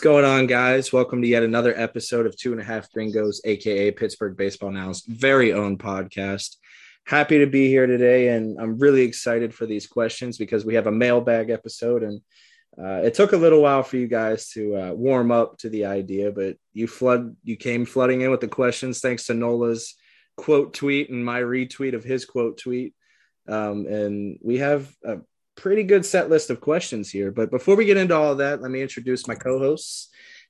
What's going on, guys? Welcome to yet another episode of Two and a Half Gringos, aka Pittsburgh Baseball Now's very own podcast. Happy to be here today, and I'm really excited for these questions because we have a mailbag episode, and uh, it took a little while for you guys to uh, warm up to the idea, but you flood, you came flooding in with the questions thanks to Nola's quote tweet and my retweet of his quote tweet, um, and we have a pretty good set list of questions here. But before we get into all that, let me introduce my co-hosts.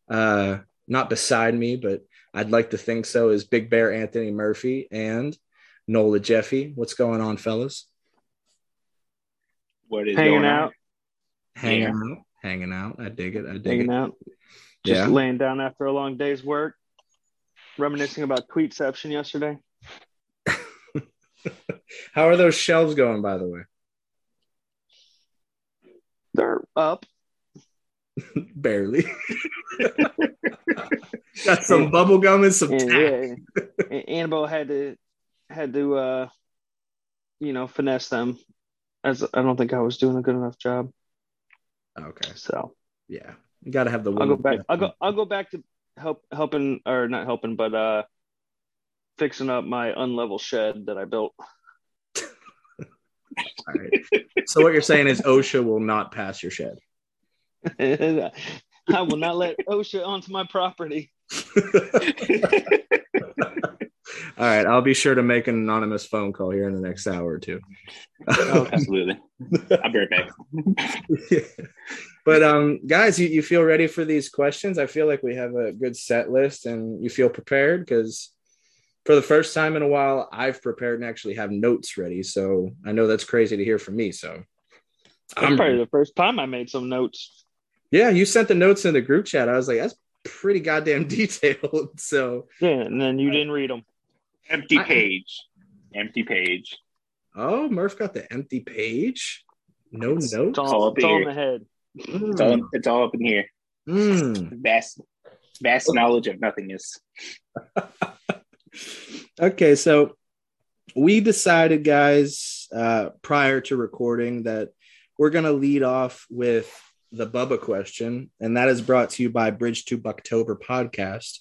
Uh, not beside me, but I'd like to think so. Is Big Bear Anthony Murphy and Nola Jeffy. What's going on, fellas? What is hanging going out, on? Hanging Yeah. out, hanging out. I dig it. I dig hanging it. out, just Yeah. laying down after a long day's work, reminiscing about tweetception yesterday. How are those shelves going, by the way? They're up. Barely. Got some bubble gum and some And tack. yeah, and Annabelle had to had to uh you know finesse them. As I don't think I was doing a good enough job. Okay. So Yeah. You got to have the I'll go back. I'll go. I'll go back to help helping or not helping, but uh fixing up my unlevel shed that I built. All right. So what you're saying is OSHA will not pass your shed. I will not let OSHA onto my property. All right, I'll be sure to make an anonymous phone call here in the next hour or two. Absolutely. I'll be right back. but um guys, you, you feel ready for these questions? I feel like we have a good set list and you feel prepared because for the first time in a while, I've prepared and actually have notes ready. So I know that's crazy to hear from me. So That's I'm probably the first time I made some notes. yeah, you sent the notes in the group chat. I was like, that's pretty goddamn detailed. So Yeah, and then you didn't read them. Empty I- page. Empty page. oh, Murph got the empty page. No It's- notes. It's all all, up it's all in here. the head. It's all, it's all up in here. Mm. Vast, vast knowledge of nothingness. Okay, so we decided, guys, uh, prior to recording, that we're going to lead off with the Bubba question, and that is brought to you by Bridge to Bucktober podcast.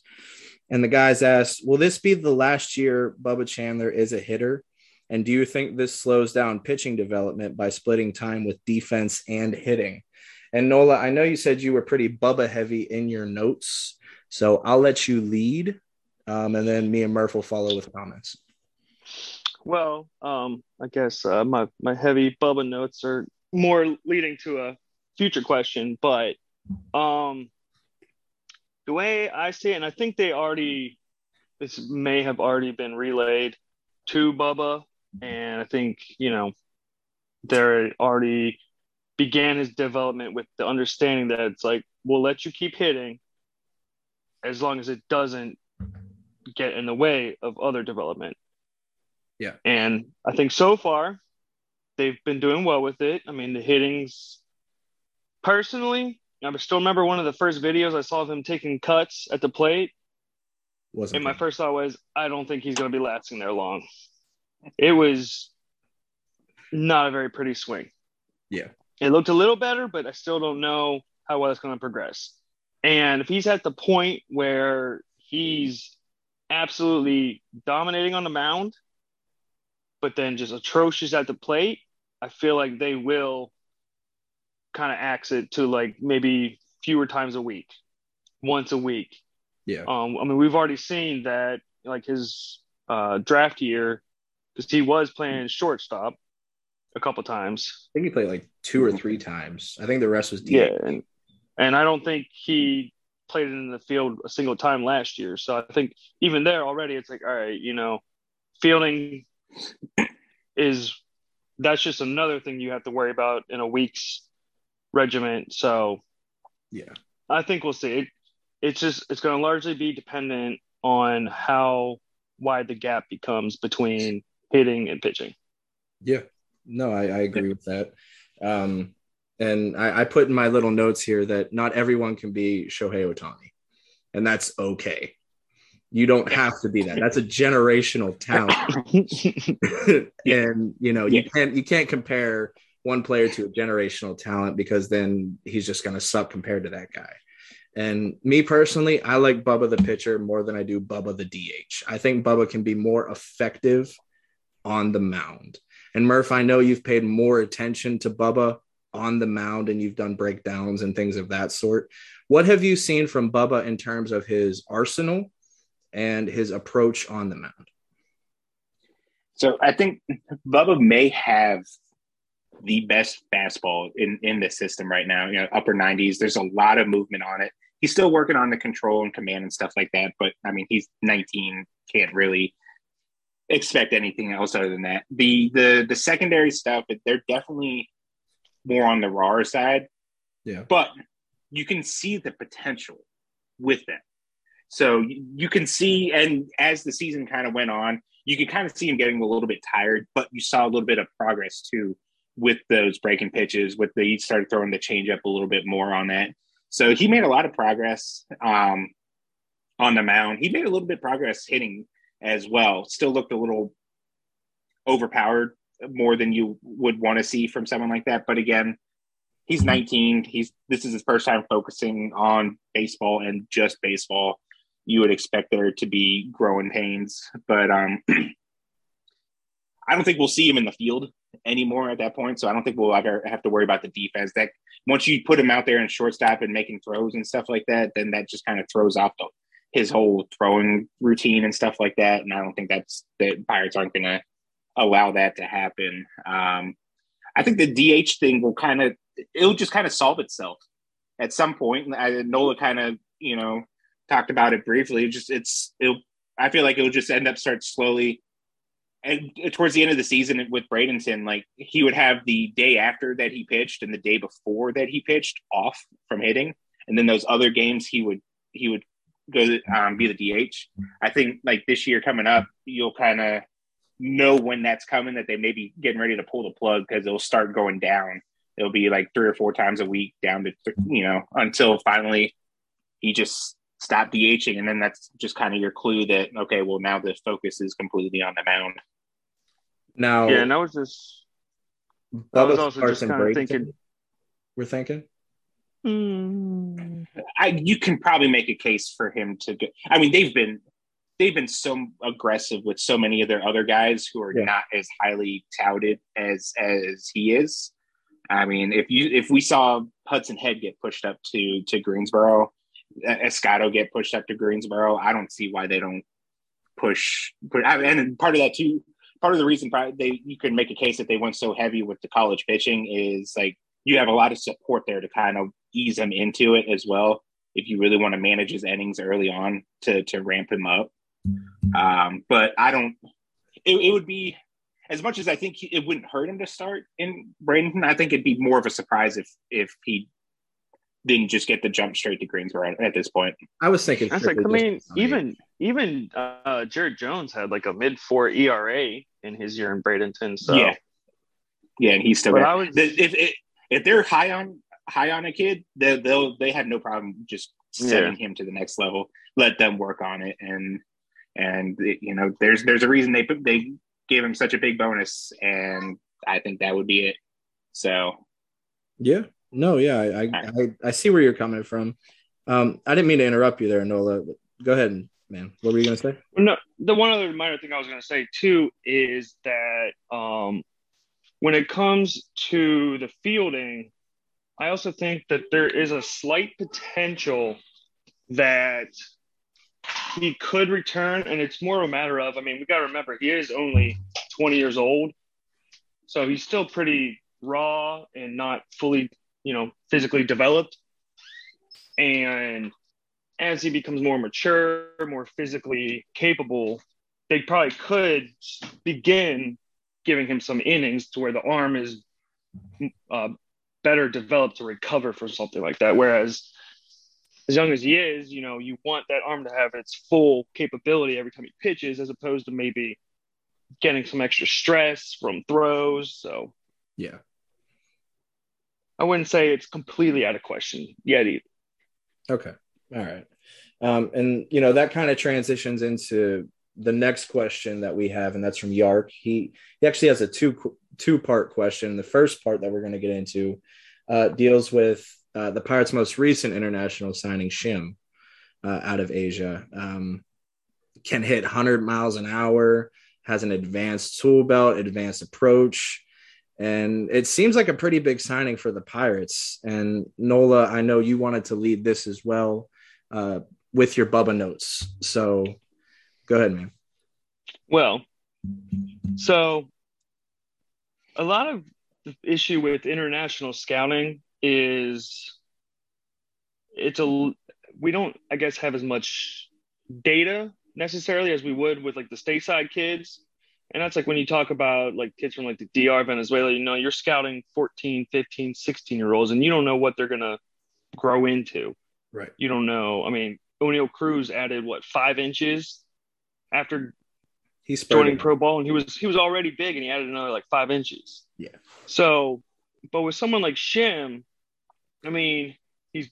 And the guys asked, Will this be the last year Bubba Chandler is a hitter? And do you think this slows down pitching development by splitting time with defense and hitting? And Nola, I know you said you were pretty Bubba heavy in your notes, so I'll let you lead, um, and then me and Murph will follow with comments. Well, um, I guess uh, my my heavy Bubba notes are more leading to a future question, but um, the way I see it, and I think they already this may have already been relayed to Bubba, and I think you know there already began his development with the understanding that it's like we'll let you keep hitting as long as it doesn't get in the way of other development. Yeah. And I think so far they've been doing well with it. I mean, the hittings personally, I still remember one of the first videos I saw of him taking cuts at the plate. Wasn't And my first thought was, I don't think he's going to be lasting there long. It was not a very pretty swing. Yeah. It looked a little better, but I still don't know how well it's going to progress. And if he's at the point where he's absolutely dominating on the mound, but then just atrocious at the plate, I feel like they will kind of axe it to like maybe fewer times a week, once a week. Yeah. Um, I mean, we've already seen that like his uh, draft year, because he was playing shortstop a couple times. I think he played like two or three times. I think the rest was DH. Yeah, and and I don't think he played it in the field a single time last year. So I think even there already, it's like, all right, you know, fielding is that's just another thing you have to worry about in a week's regiment. So Yeah. I think we'll see. It, it's just it's going to largely be dependent on how wide the gap becomes between hitting and pitching. Yeah. No, I, I agree with that. Um, and I, I put in my little notes here that not everyone can be Shohei Ohtani, and that's okay. You don't have to be that. That's a generational talent. and you know, you Yeah. can't you can't compare one player to a generational talent because then he's just gonna suck compared to that guy. And me personally, I like Bubba the pitcher more than I do Bubba the DH. I think Bubba can be more effective on the mound. And Murph, I know you've paid more attention to Bubba on the mound and you've done breakdowns and things of that sort. What have you seen from Bubba in terms of his arsenal and his approach on the mound? So I think Bubba may have the best fastball in in the system right now. You know, upper 90s. There's a lot of movement on it. He's still working on the control and command and stuff like that. But I mean, he's 19. Can't really expect anything else other than that. The the the secondary stuff, they're definitely more on the raw side. Yeah. But you can see the potential with them. So you can see, and as the season kind of went on, you could kind of see him getting a little bit tired, but you saw a little bit of progress too with those breaking pitches. With the he started throwing the changeup a little bit more on that, so he made a lot of progress um, on the mound. He made a little bit progress hitting as well. Still looked a little overpowered more than you would want to see from someone like that. But again, he's 19. He's this is his first time focusing on baseball and just baseball. You would expect there to be growing pains, but um, I don't think we'll see him in the field anymore at that point. So I don't think we'll ever have to worry about the defense. That once you put him out there in shortstop and making throws and stuff like that, then that just kind of throws off the, his whole throwing routine and stuff like that. And I don't think that's the Pirates aren't going to allow that to happen. Um, I think the DH thing will kind of it'll just kind of solve itself at some point. I, Nola kind of you know talked about it briefly. It just it's it'll I feel like it'll just end up start slowly and towards the end of the season with Bradenton, like he would have the day after that he pitched and the day before that he pitched off from hitting, and then those other games he would he would go um, be the DH. I think like this year coming up, you'll kind of know when that's coming that they may be getting ready to pull the plug because it'll start going down. It'll be like three or four times a week down to you know until finally he just stop DHing, and then that's just kind of your clue that okay, well now the focus is completely on the mound. Now, yeah, and I was just, I was also just kind of thinking. We're thinking. Mm. I you can probably make a case for him to get. I mean, they've been they've been so aggressive with so many of their other guys who are yeah. not as highly touted as as he is. I mean, if you if we saw Hudson Head get pushed up to to Greensboro, uh, Escotto get pushed up to Greensboro. I don't see why they don't push. Put, and part of that too, part of the reason they you can make a case that they went so heavy with the college pitching is like you have a lot of support there to kind of ease him into it as well. If you really want to manage his innings early on to to ramp him up, um, but I don't. It, it would be as much as I think it wouldn't hurt him to start in Bradenton. I think it'd be more of a surprise if if he didn't just get the jump straight to Greensboro at, at this point. I was thinking. I like, I mean, even even uh, Jared Jones had like a mid four ERA in his year in Bradenton. So yeah, yeah, and he's still. Got, was, if, if if they're high on high on a kid, they they'll they have no problem just sending yeah. him to the next level. Let them work on it, and and you know, there's there's a reason they they gave him such a big bonus, and I think that would be it. So, yeah, no, yeah, I, I, I, I, see where you're coming from. Um, I didn't mean to interrupt you there, Nola. go ahead, man. What were you going to say? No, the one other minor thing I was going to say too is that um, when it comes to the fielding, I also think that there is a slight potential that he could return, and it's more a matter of. I mean, we got to remember he is only 20 years old, so he's still pretty raw and not fully you know, physically developed. And as he becomes more mature, more physically capable, they probably could begin giving him some innings to where the arm is uh, better developed to recover from something like that. Whereas as young as he is, you know, you want that arm to have its full capability every time he pitches, as opposed to maybe getting some extra stress from throws. So, yeah, I wouldn't say it's completely out of question yet either. Okay. All right. Um, and you know that kind of transitions into the next question that we have, and that's from Yark. He he actually has a two two part question. The first part that we're going to get into uh, deals with uh, the Pirates' most recent international signing, Shim, uh, out of Asia, um, can hit 100 miles an hour, has an advanced tool belt, advanced approach. And it seems like a pretty big signing for the Pirates. And Nola, I know you wanted to lead this as well uh, with your Bubba notes. So go ahead, man. Well, so a lot of the issue with international scouting is it's a we don't I guess have as much data necessarily as we would with like the stateside kids. And that's like when you talk about like kids from like the DR Venezuela you know you're scouting 14 15 16 year olds and you don't know what they're going to grow into. Right. You don't know. I mean Oneil Cruz added what 5 inches after he's joining pro ball and he was he was already big and he added another like 5 inches. Yeah. So but with someone like Shim I mean he's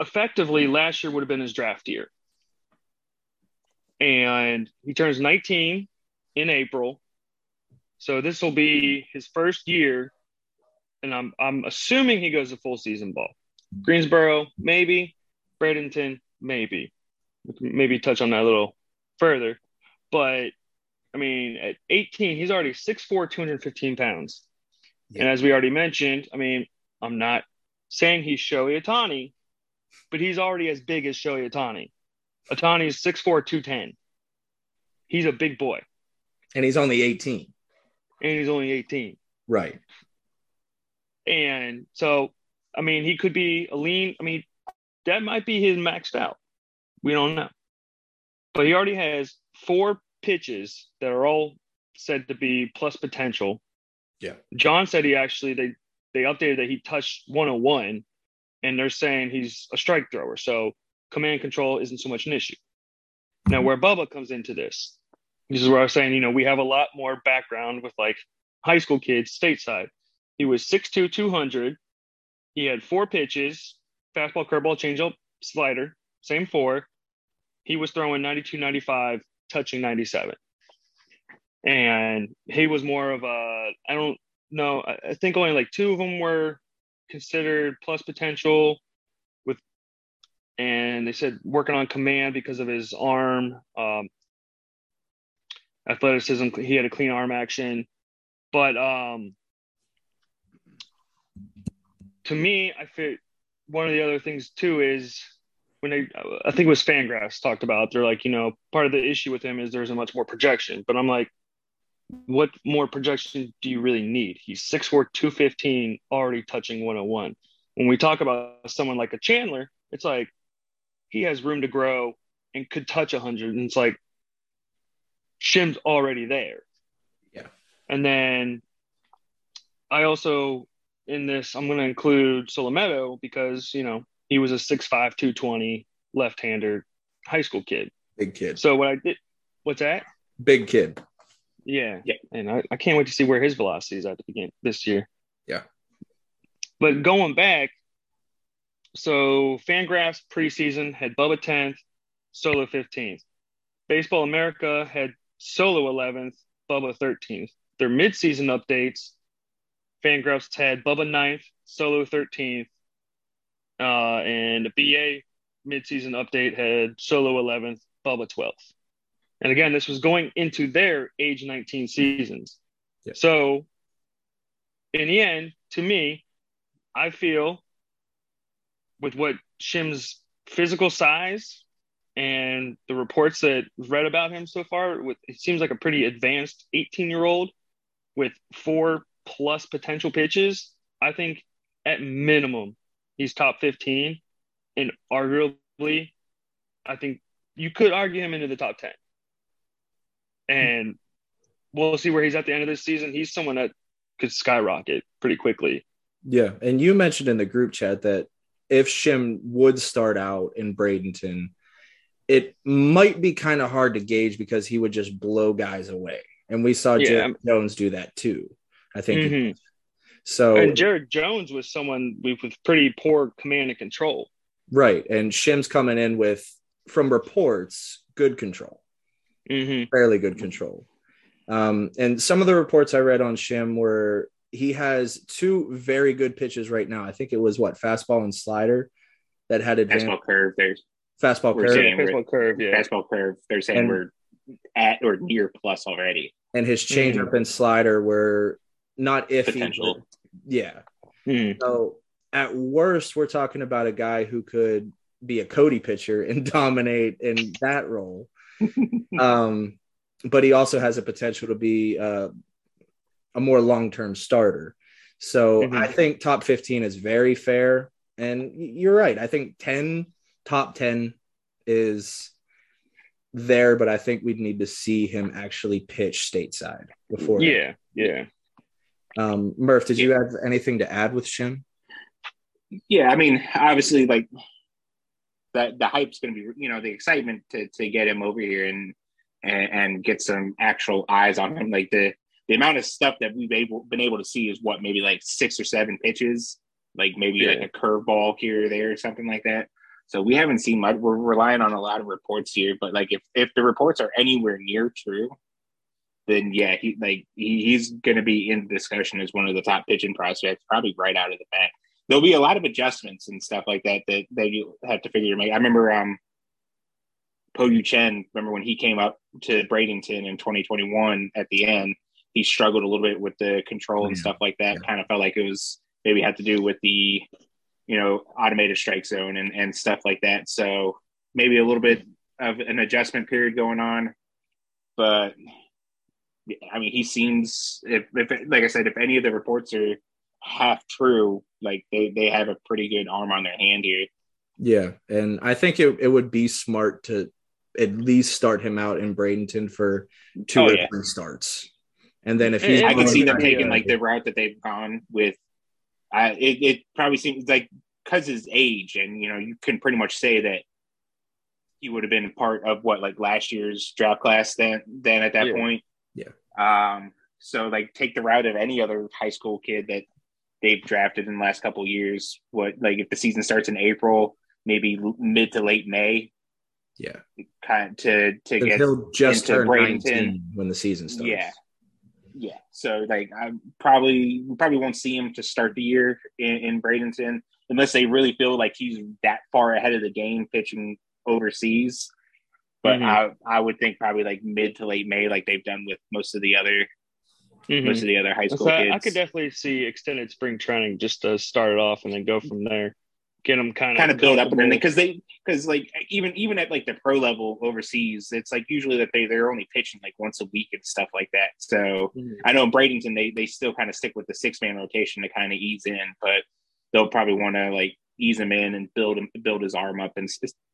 effectively last year would have been his draft year and he turns 19 in April. So this will be his first year, and I'm I'm assuming he goes to full season ball. Greensboro, maybe. Bradenton, maybe. Maybe touch on that a little further. But I mean, at 18, he's already 6'4, 215 pounds. Yeah. And as we already mentioned, I mean, I'm not saying he's Shohei Ohtani, but he's already as big as Shohei Ohtani. Ohtani is 6'4, 210. He's a big boy. And he's only 18. And he's only 18. Right. And so, I mean, he could be a lean. I mean, that might be his maxed out. We don't know. But he already has four pitches that are all said to be plus potential. Yeah. John said he actually they they updated that he touched 101 and they're saying he's a strike thrower. So command control isn't so much an issue. Now, where Bubba comes into this, this is where I was saying, you know, we have a lot more background with like high school kids stateside. He was 6'2, 200. He had four pitches fastball, curveball, changeup, slider, same four. He was throwing 92, 95, touching 97. And he was more of a, I don't know, I think only like two of them were considered plus potential with, and they said working on command because of his arm. Um, athleticism. He had a clean arm action, but um, to me, I feel one of the other things too is when they, I think it was Fangraphs talked about. They're like, you know, part of the issue with him is there's a much more projection. But I'm like, what more projection do you really need? He's 6'4", 215, already touching 101. When we talk about someone like a Chandler, it's like he has room to grow and could touch 100. And it's like, Shim's already there. Yeah. And then I also in this I'm going to include Solometo because you know he was a 6'5", 220 left-hander high school kid. Big kid. So what I did, what's that? Big kid. Yeah, yeah. And I, I can't wait to see where his velocity is at the beginning this year. Yeah. But going back, so Fangraphs preseason had Bubba 10th, Solo 15th. Baseball America had Solo 11th, Bubba 13th. Their midseason updates, Fangraphs had Bubba 9th, Solo 13th, uh, and the BA midseason update had Solo 11th, Bubba 12th. And again, this was going into their age 19 seasons. Yeah. So, in the end, to me, I feel with what Shim's physical size and the reports that I've read about him so far, with it seems like a pretty advanced 18 year old with four plus potential pitches. I think at minimum he's top 15, and arguably, I think you could argue him into the top 10. And we'll see where he's at the end of this season. He's someone that could skyrocket pretty quickly. Yeah, and you mentioned in the group chat that if Shim would start out in Bradenton it might be kind of hard to gauge because he would just blow guys away. And we saw yeah. Jared Jones do that too. I think. Mm-hmm. So and Jared Jones was someone with pretty poor command and control. Right. And Shim's coming in with from reports, good control. Mm-hmm. Fairly good control. Um, and some of the reports I read on Shim were he has two very good pitches right now. I think it was what fastball and slider that had advanced Fastball curve. There's fastball curve, saying- Baseball curve, yeah. fastball curve. They're saying And- we're at or near plus already. and his changeup and slider were not iffy. Potential. but- Yeah. Hmm. So at worst, we're talking about a guy who could be a Cody pitcher and dominate in that role. um, but he also has a potential to be uh, a more long term starter. So Mhm. I think top 15 is very fair. And you're right. I think 10, top 10 is there, but I think we'd need to see him actually pitch stateside before. Yeah, yeah. Um, Murph, did you have anything to add with Shim? Yeah, I mean, obviously, like that the hype's going to be, you know, the excitement to to get him over here and and, and get some actual eyes on him. Like the the amount of stuff that we've able been able to see is what maybe like six or seven pitches, like maybe like a curveball here or there or something like that. So we haven't seen much. We're relying on a lot of reports here, but like if if the reports are anywhere near true, then yeah, he like he, he's going to be in discussion as one of the top pitching prospects, probably right out of the bat. There'll be a lot of adjustments and stuff like that that that you have to figure. Out. I remember um, Po Yu Chen. Remember when he came up to Bradenton in 2021 at the end, he struggled a little bit with the control and Yeah. stuff like that. Yeah. Kind of felt like it was maybe had to do with the you know automated strike zone and and stuff like that. So maybe a little bit of an adjustment period going on, but I mean, he seems if, if like I said, if any of the reports are half true, like they they have a pretty good arm on their hand here. Yeah, and I think it, it would be smart to at least start him out in Bradenton for two Oh, or yeah. three starts, and then if Yeah, he's I can see them Yeah. taking like the route that they've gone with. I it, it probably seems like because his age, and you know, you can pretty much say that he would have been part of what like last year's draft class. Then then at that Yeah. point, Yeah. Um. So like take the route of any other high school kid that they've drafted in the last couple of years. What like if the season starts in April, maybe mid to late May, yeah, kind of to to get he'll just into turn Bradenton. 19 when the season starts. Yeah. Yeah. So like I probably we probably won't see him to start the year in, in Bradenton unless they really feel like he's that far ahead of the game pitching overseas. But Mhm. I I would think probably like mid to late May, like they've done with most of the other Mhm. most of the other high So school kids. I could definitely see extended spring training just to start it off and then go from there. Get them kind of kind of build up and then because they because like even even at like the pro level overseas, it's like usually that they they're only pitching like once a week and stuff like that. So Mhm. I know in Bradenton they they still kind of stick with the six man rotation to kind of ease in, but they'll probably want to like ease him in and build him build his arm up and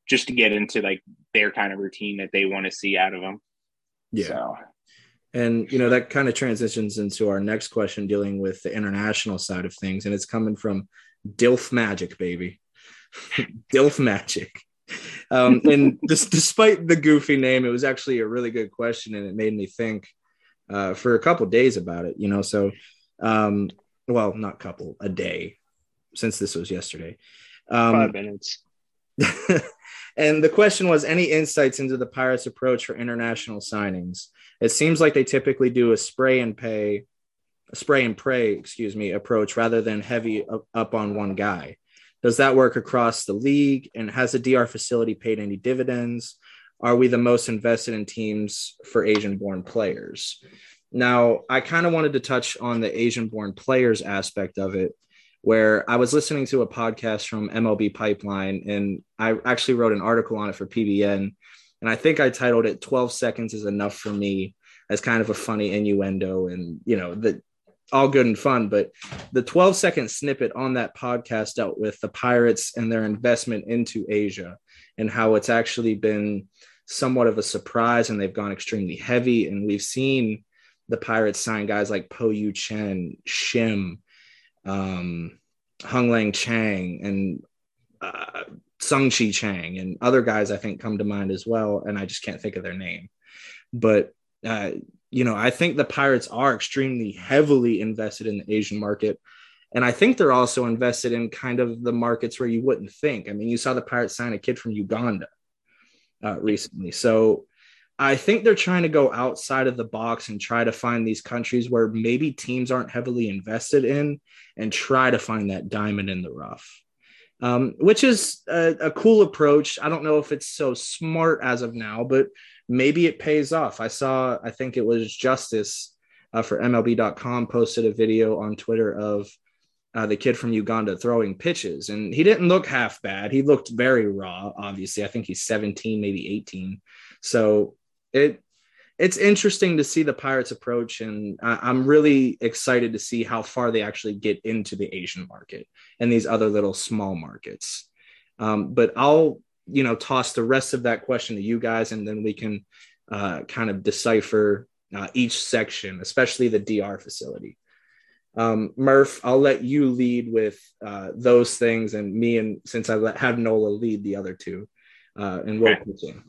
just to get into like their kind of routine that they want to see out of him. yeah. So And you know that kind of transitions into our next question dealing with the international side of things, and it's coming from Dilf Magic, baby, Dilf Magic. Um, and this, despite the goofy name, it was actually a really good question, and it made me think uh, for a couple days about it. You know, so um, well, not couple, a day, since this was yesterday. Um, five minutes. and the question was any insights into the Pirates' approach for international signings? It seems like they typically do a spray and pay, spray and pray, excuse me, approach rather than heavy up, up on one guy. Does that work across the league? And has the DR facility paid any dividends? Are we the most invested in teams for Asian born players? Now, I kind of wanted to touch on the Asian born players aspect of it where I was listening to a podcast from MLB Pipeline and I actually wrote an article on it for PBN. And I think I titled it 12 Seconds is Enough for Me as kind of a funny innuendo and, you know, the all good and fun. But the 12 second snippet on that podcast dealt with the Pirates and their investment into Asia and how it's actually been somewhat of a surprise and they've gone extremely heavy. And we've seen the Pirates sign guys like Po Yu Chen, Shim, um, Hung-Leng Chang and uh, Sung Chi Chang and other guys I think come to mind as well. And I just can't think of their name. But, uh, you know, I think the Pirates are extremely heavily invested in the Asian market. And I think they're also invested in kind of the markets where you wouldn't think. I mean, you saw the Pirates sign a kid from Uganda uh, recently. So I think they're trying to go outside of the box and try to find these countries where maybe teams aren't heavily invested in and try to find that diamond in the rough, um, which is a, a cool approach. I don't know if it's so smart as of now, but maybe it pays off. I saw, I think it was Justice uh, for MLB.com posted a video on Twitter of uh, the kid from Uganda throwing pitches, and he didn't look half bad. He looked very raw. Obviously, I think he's 17, maybe 18. So it it's interesting to see the Pirates approach, and I, am really excited to see how far they actually get into the Asian market and these other little small markets. Um, but I'll you know toss the rest of that question to you guys, and then we can uh, kind of decipher uh, each section, especially the DR facility. Um, Murph, I'll let you lead with uh, those things, and me and since I let, had Nola lead the other two, uh, and we'll continue.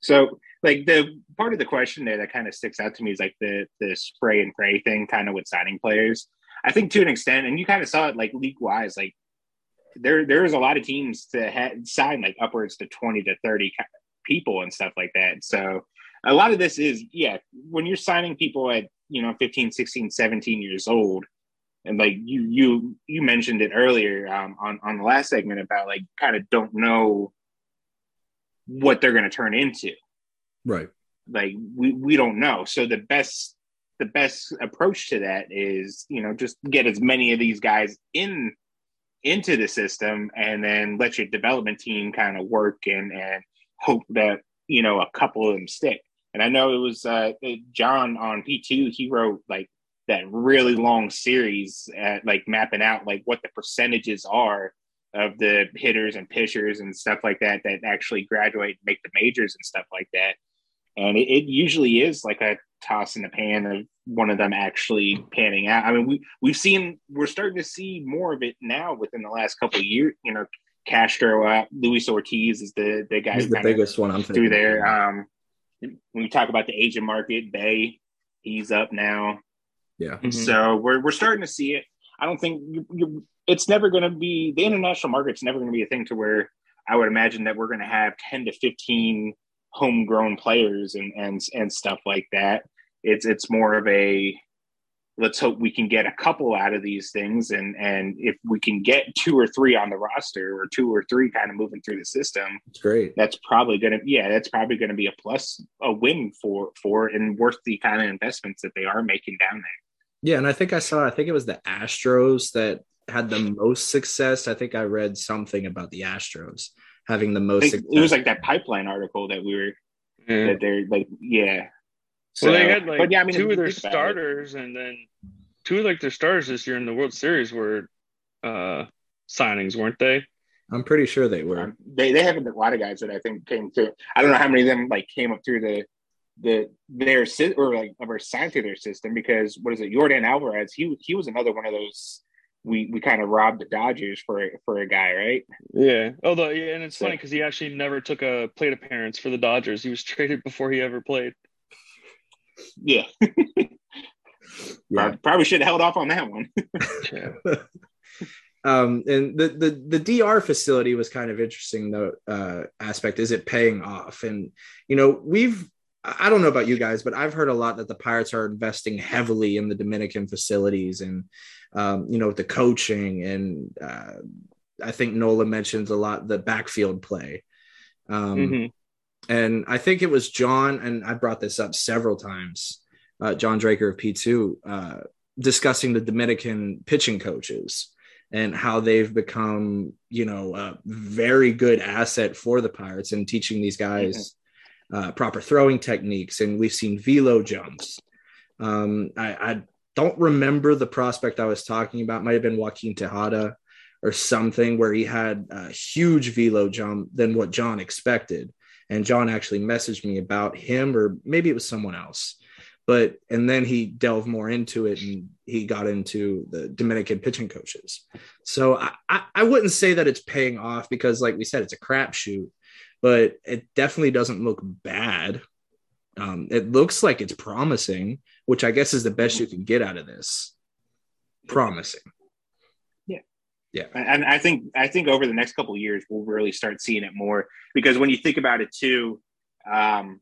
So like the part of the question there that kind of sticks out to me is like the the spray and pray thing kind of with signing players. I think to an extent, and you kind of saw it like league wise, like there there's a lot of teams to had sign like upwards to 20 to 30 people and stuff like that. So a lot of this is yeah, when you're signing people at, you know, 15, 16, 17 years old, and like you you you mentioned it earlier um, on on the last segment about like kind of don't know what they're going to turn into Right. Like we we don't know. So the best the best approach to that is, you know, just get as many of these guys in into the system and then let your development team kind of work and and hope that, you know, a couple of them stick. And I know it was uh John on P2, he wrote like that really long series at like mapping out like what the percentages are of the hitters and pitchers and stuff like that that actually graduate and make the majors and stuff like that and it, it, usually is like a toss in the pan of one of them actually panning out. I mean, we we've seen we're starting to see more of it now within the last couple of years. You know, Castro, uh, Luis Ortiz is the the guy He's the biggest one I'm thinking through there. Um, when we talk about the Asian market, Bae, he's up now. Yeah. Mm-hmm. So we're we're starting to see it. I don't think you, you, it's never going to be the international market's never going to be a thing to where I would imagine that we're going to have ten to fifteen homegrown players and and and stuff like that. It's it's more of a let's hope we can get a couple out of these things. And and if we can get two or three on the roster or two or three kind of moving through the system it's great. that's probably gonna yeah that's probably gonna be a plus a win for for and worth the kind of investments that they are making down there. Yeah and i think i saw i think it was the astros that had the most success. I think i read something about the astros having the most. It was like that pipeline article that we were yeah. that they're like yeah. So, well, they had like yeah, I mean, two of their starters, it. and then two of like their starters this year in the World Series were uh signings, weren't they? I'm pretty sure they were. Um, they they have a lot of guys that I think came through. I don't know how many of them like came up through the the their or like were signed to their system because what is it? Yordan Alvarez. He he was another one of those we we kind of robbed the Dodgers for for a guy, right? Yeah. Although, yeah, and it's so, funny because he actually never took a plate appearance for the Dodgers. He was traded before he ever played. Yeah. yeah. Probably should have held off on that one. yeah. Um, and the, the the DR facility was kind of interesting The uh, aspect. Is it paying off? And you know, we've I don't know about you guys, but I've heard a lot that the Pirates are investing heavily in the Dominican facilities and um, you know, the coaching and uh, I think Nola mentions a lot the backfield play. Um, mm-hmm. And I think it was John, and I brought this up several times, uh, John Dreker of P2, uh, discussing the Dominican pitching coaches and how they've become, you know, a very good asset for the Pirates and teaching these guys mm-hmm. Uh, proper throwing techniques. And we've seen velo jumps. Um, I, I, don't remember the prospect I was talking about. Might have been Joaquin Tejada or something where he had a huge velo jump than what John expected. And John actually messaged me about him, or maybe it was someone else. But and then he delved more into it and he got into the Dominican pitching coaches. So I, I, I wouldn't say that it's paying off because, like we said, it's a crapshoot, but it definitely doesn't look bad. Um, it looks like it's promising which I guess is the best you can get out of this. Promising. Yeah. Yeah. And I think I think over the next couple years we'll really start seeing it more because when you think about it too, um,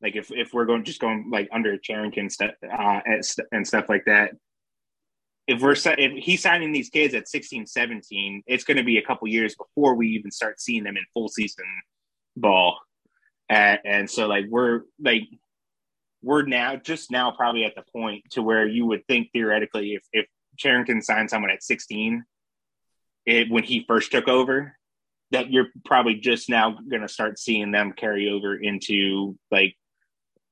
Like if if we're going just going like under Cherington stuff uh, and stuff like that. If we're if he's signing these kids at 16, 17, it's going to be a couple years before we even start seeing them in full season ball. And, and so like we're like we're now just now probably at the point to where you would think theoretically if if Cherington signed someone at 16 it, when he first took over that you're probably just now going to start seeing them carry over into like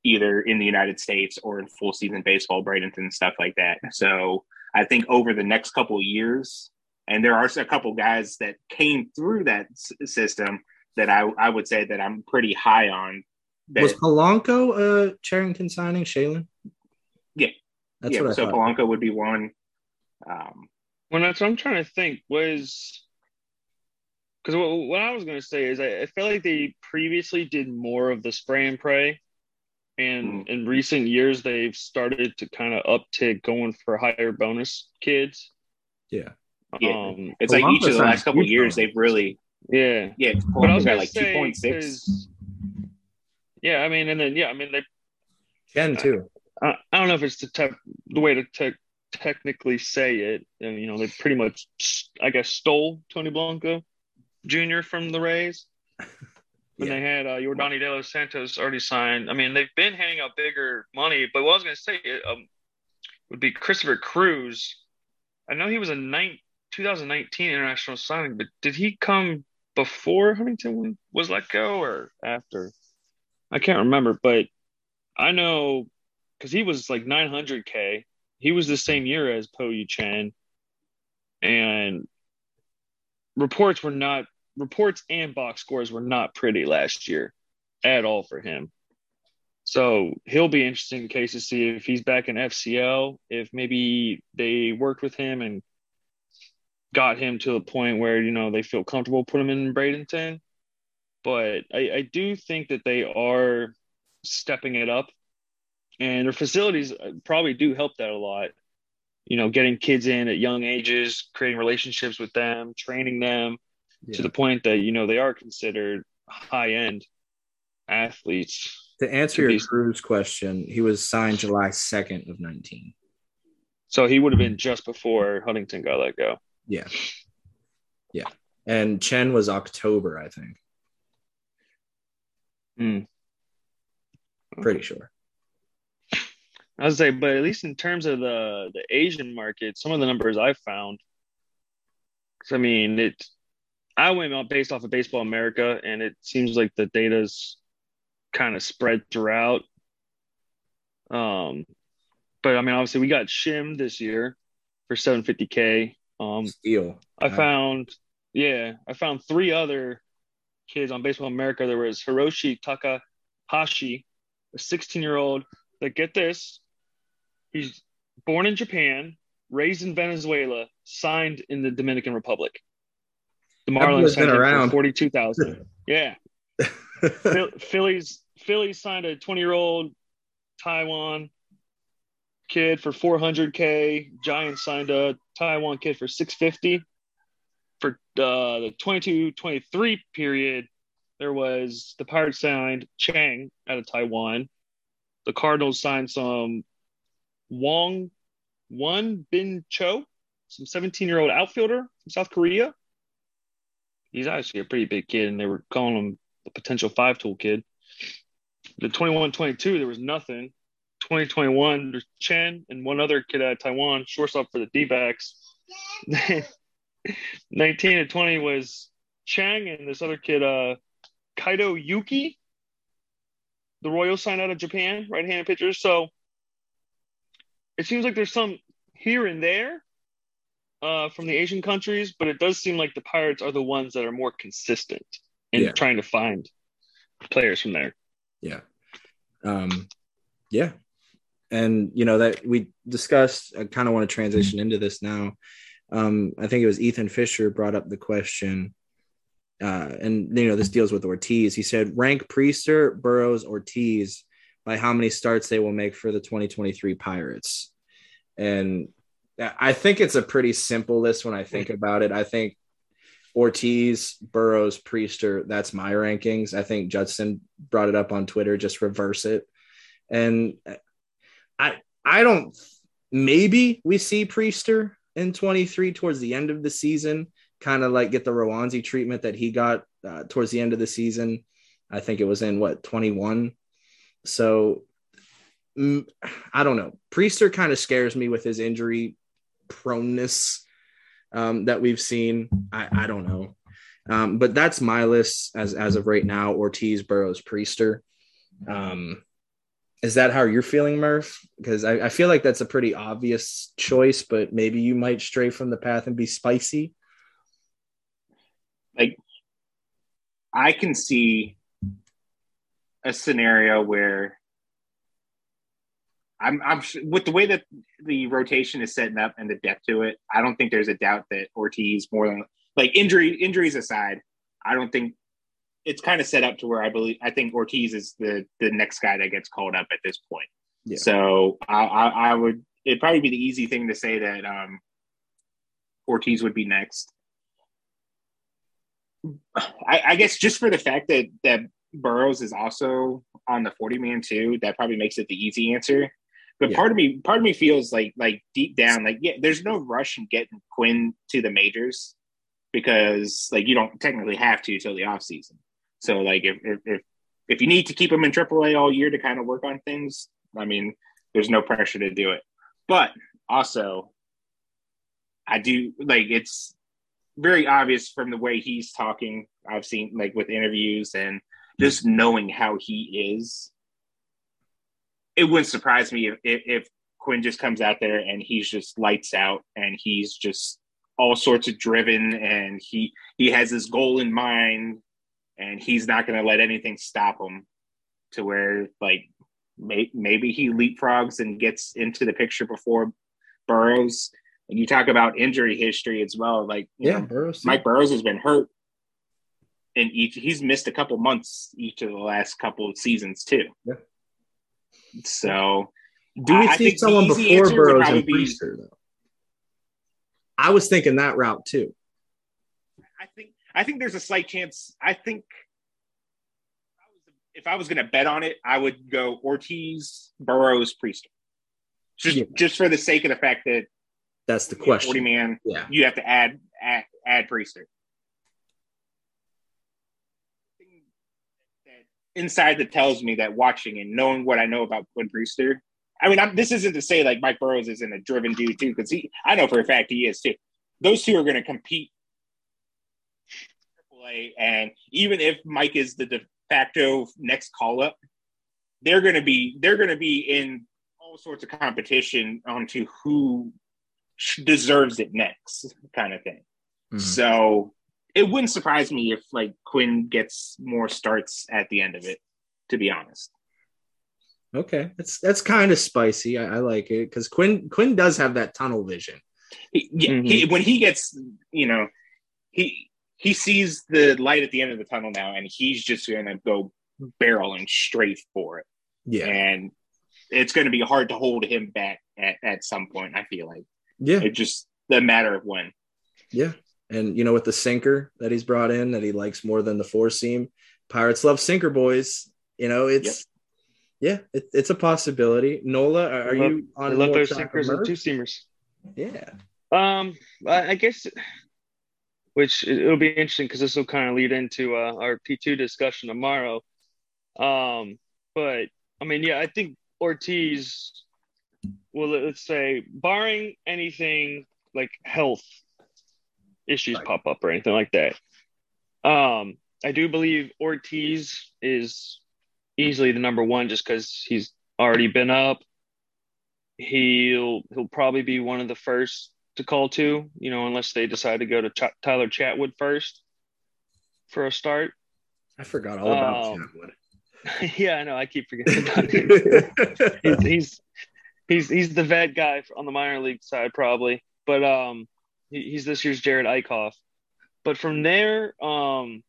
either in the United States or in full season baseball, Bradenton stuff like that. So I think over the next couple of years, and there are a couple guys that came through that s- system that I, I would say that I'm pretty high on. That, Was Polanco a Cherington signing, Shaylin? Yeah. That's yeah, what I so thought. Polanco would be one. Um, Well, that's what I'm trying to think was because what, what I was going to say is I, I feel like they previously did more of the spray and pray, and in recent years they've started to kind of uptick going for higher bonus kids. Yeah. Yeah. Um, it's like each of the last couple of years huge they've really yeah. yeah. But I was got like say, two point six. 'cause- Yeah, I mean, and then yeah, I mean, they. Ken too. I, I don't know if it's the te- the way to te- technically say it. And, you know, they pretty much, I guess, stole Tony Blanco Jr. from the Rays. When Yeah. they had uh, Jordani De Los Santos already signed. I mean, they've been handing out bigger money. But what I was going to say um, would be Christopher Cruz. I know he was a nine, 2019 international signing, but did he come before Huntington was let go or after? I can't remember, but I know because he was like 900k. He was the same year as Po Yu Chen, and reports were not reports and box scores were not pretty last year at all for him. So he'll be interesting in case to see if he's back in FCL, if maybe they worked with him and got him to a point where you know they feel comfortable putting him in Bradenton. But I, I do think that they are stepping it up, and their facilities uh, probably do help that a lot. You know, getting kids in at young ages, creating relationships with them, training them Yeah. to the point that you know they are considered high end athletes. To answer to your Cruz question, he was signed July 2nd of 19. So he would have been just before Huntington got let go. Yeah. Yeah. And Chen was October, I think. Hmm. Pretty sure. I would say, but at least in terms of the the Asian market, some of the numbers I found. I mean, it. I went out based off of Baseball America, and it seems like the data's kind of spread throughout. Um, but I mean, obviously, we got Shim this year for 750k. Um, Steal. I Wow. found, yeah, I found three other kids on Baseball America. There was Hiroshi Takahashi, a 16 year old that get this. He's born in Japan, raised in Venezuela, signed in the Dominican Republic. The Marlins boy's been signed around. for 42,000. Yeah. Phil- Phillies Phillies signed a 20 year old Taiwan kid for 400k. Giants signed a Taiwan kid for 650. For uh, the 22-23 period, there was the Pirates signed Chang out of Taiwan. The Cardinals signed some Wong Won Bin Cho, some 17 year old outfielder from South Korea. He's actually a pretty big kid, and they were calling him a potential five tool kid. The 21 22, there was nothing. 2021, there's Chen and one other kid out of Taiwan, shortstop for the D backs. 19 and 20 was Chang and this other kid, uh, Kaido Yuki. The Royal signed out of Japan, right handed pitcher. So it seems like there's some here and there uh, from the Asian countries, but it does seem like the Pirates are the ones that are more consistent in Yeah. trying to find players from there. Yeah. Um, yeah. And, you know, that we discussed, I kind of want to transition into this now. Um, I think it was Ethan Fisher brought up the question. Uh, and, you know, this deals with Ortiz. He said, rank Priester, Burrows, Ortiz by how many starts they will make for the 2023 Pirates. And I think it's a pretty simple list when I think about it. I think Ortiz, Burrows, Priester. That's my rankings. I think Judson brought it up on Twitter. Just reverse it, and I I don't. Maybe we see Priester in 23 towards the end of the season, kind of like get the Roansy treatment that he got uh, towards the end of the season. I think it was in what 21. So mm, I don't know. Priester kind of scares me with his injury proneness um, that we've seen. I, I don't know. Um, but that's my list as as of right now: Ortiz, Burrows, Priester. Um, is that how you're feeling, Murph? Because I, I, feel like that's a pretty obvious choice, but maybe you might stray from the path and be spicy. Like, I can see a scenario where I'm, I'm with the way that the rotation is setting up and the depth to it. I don't think there's a doubt that Ortiz more than like injury injuries aside. I don't think it's kind of set up to where I believe I think Ortiz is the the next guy that gets called up at this point. Yeah. So I, I, I would it'd probably be the easy thing to say that um, Ortiz would be next. I, I guess just for the fact that that Burrows is also on the 40 man too, that probably makes it the easy answer. But yeah. part of me, part of me feels like like deep down, like yeah, there's no rush in getting Quinn to the majors because like you don't technically have to till the off season. So like if if if, if you need to keep him in AAA all year to kind of work on things, I mean, there's no pressure to do it. But also, I do like it's very obvious from the way he's talking. I've seen like with interviews and just knowing how he is. It wouldn't surprise me if, if, if Quinn just comes out there and he's just lights out and he's just all sorts of driven and he he has his goal in mind and he's not going to let anything stop him to where like may, maybe he leapfrogs and gets into the picture before Burrows. And you talk about injury history as well. Like yeah, know, Burrows, Mike Burrows has been hurt in each. He's missed a couple months each of the last couple of seasons too. Yeah. So, do we I, see someone before Burrows and Priester though? I was thinking that route too. I think I think there's a slight chance. I think if I was going to bet on it, I would go Ortiz, Burrows, Priester. Just yeah. just for the sake of the fact that that's the question. Forty man, yeah, you have to add add, add Priester. Inside that tells me that watching and knowing what I know about Quinn Priester. I mean, I'm, this isn't to say like Mike Burrows isn't a driven dude too, because he, I know for a fact he is too. Those two are going to compete. And even if Mike is the de facto next call up, they're going to be they're going to be in all sorts of competition onto who deserves it next, kind of thing. Mm-hmm. So it wouldn't surprise me if like Quinn gets more starts at the end of it. To be honest. Okay, that's that's kind of spicy. I, I like it because Quinn Quinn does have that tunnel vision. He, yeah, mm-hmm. he, when he gets, you know, he he sees the light at the end of the tunnel now, and he's just going to go barreling straight for it. Yeah, and it's going to be hard to hold him back at, at some point. I feel like. Yeah, it's just a matter of when. Yeah, and you know, with the sinker that he's brought in, that he likes more than the four seam. Pirates love sinker boys. You know, it's. Yep. Yeah, it, it's a possibility. Nola, are, are love, you on? I love those sinkers and two seamers. Yeah. Um, I guess which it'll be interesting because this will kind of lead into uh, our P2 discussion tomorrow. Um, but I mean, yeah, I think Ortiz, well, let's say, barring anything like health issues right. pop up or anything like that, um, I do believe Ortiz is easily the number one just because he's already been up. He'll he'll probably be one of the first to call to, you know, unless they decide to go to Ch- Tyler Chatwood first for a start. I forgot all about um, Chatwood. yeah, I know. I keep forgetting about him. he's, he's he's he's the vet guy on the minor league side probably, but um, he, he's this year's Jerad Eickhoff. But from there, um,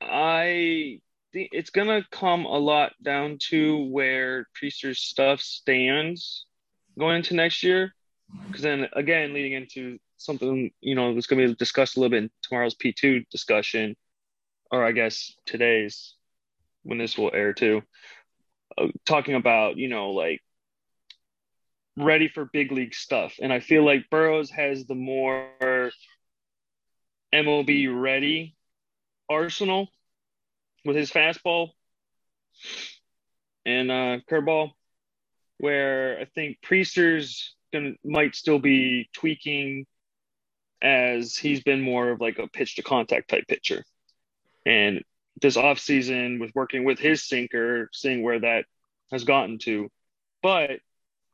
I think it's gonna come a lot down to where Priester's stuff stands going into next year because then again, leading into something you know that's to be discussed a little bit in tomorrow's P2 discussion, or I guess today's when this will air too. Uh, talking about you know like ready for big league stuff, and I feel like Burrows has the more MLB ready arsenal with his fastball and uh, curveball, where I think Priester's gonna might still be tweaking as he's been more of like a pitch to contact type pitcher. And this offseason with working with his sinker, seeing where that has gotten to. But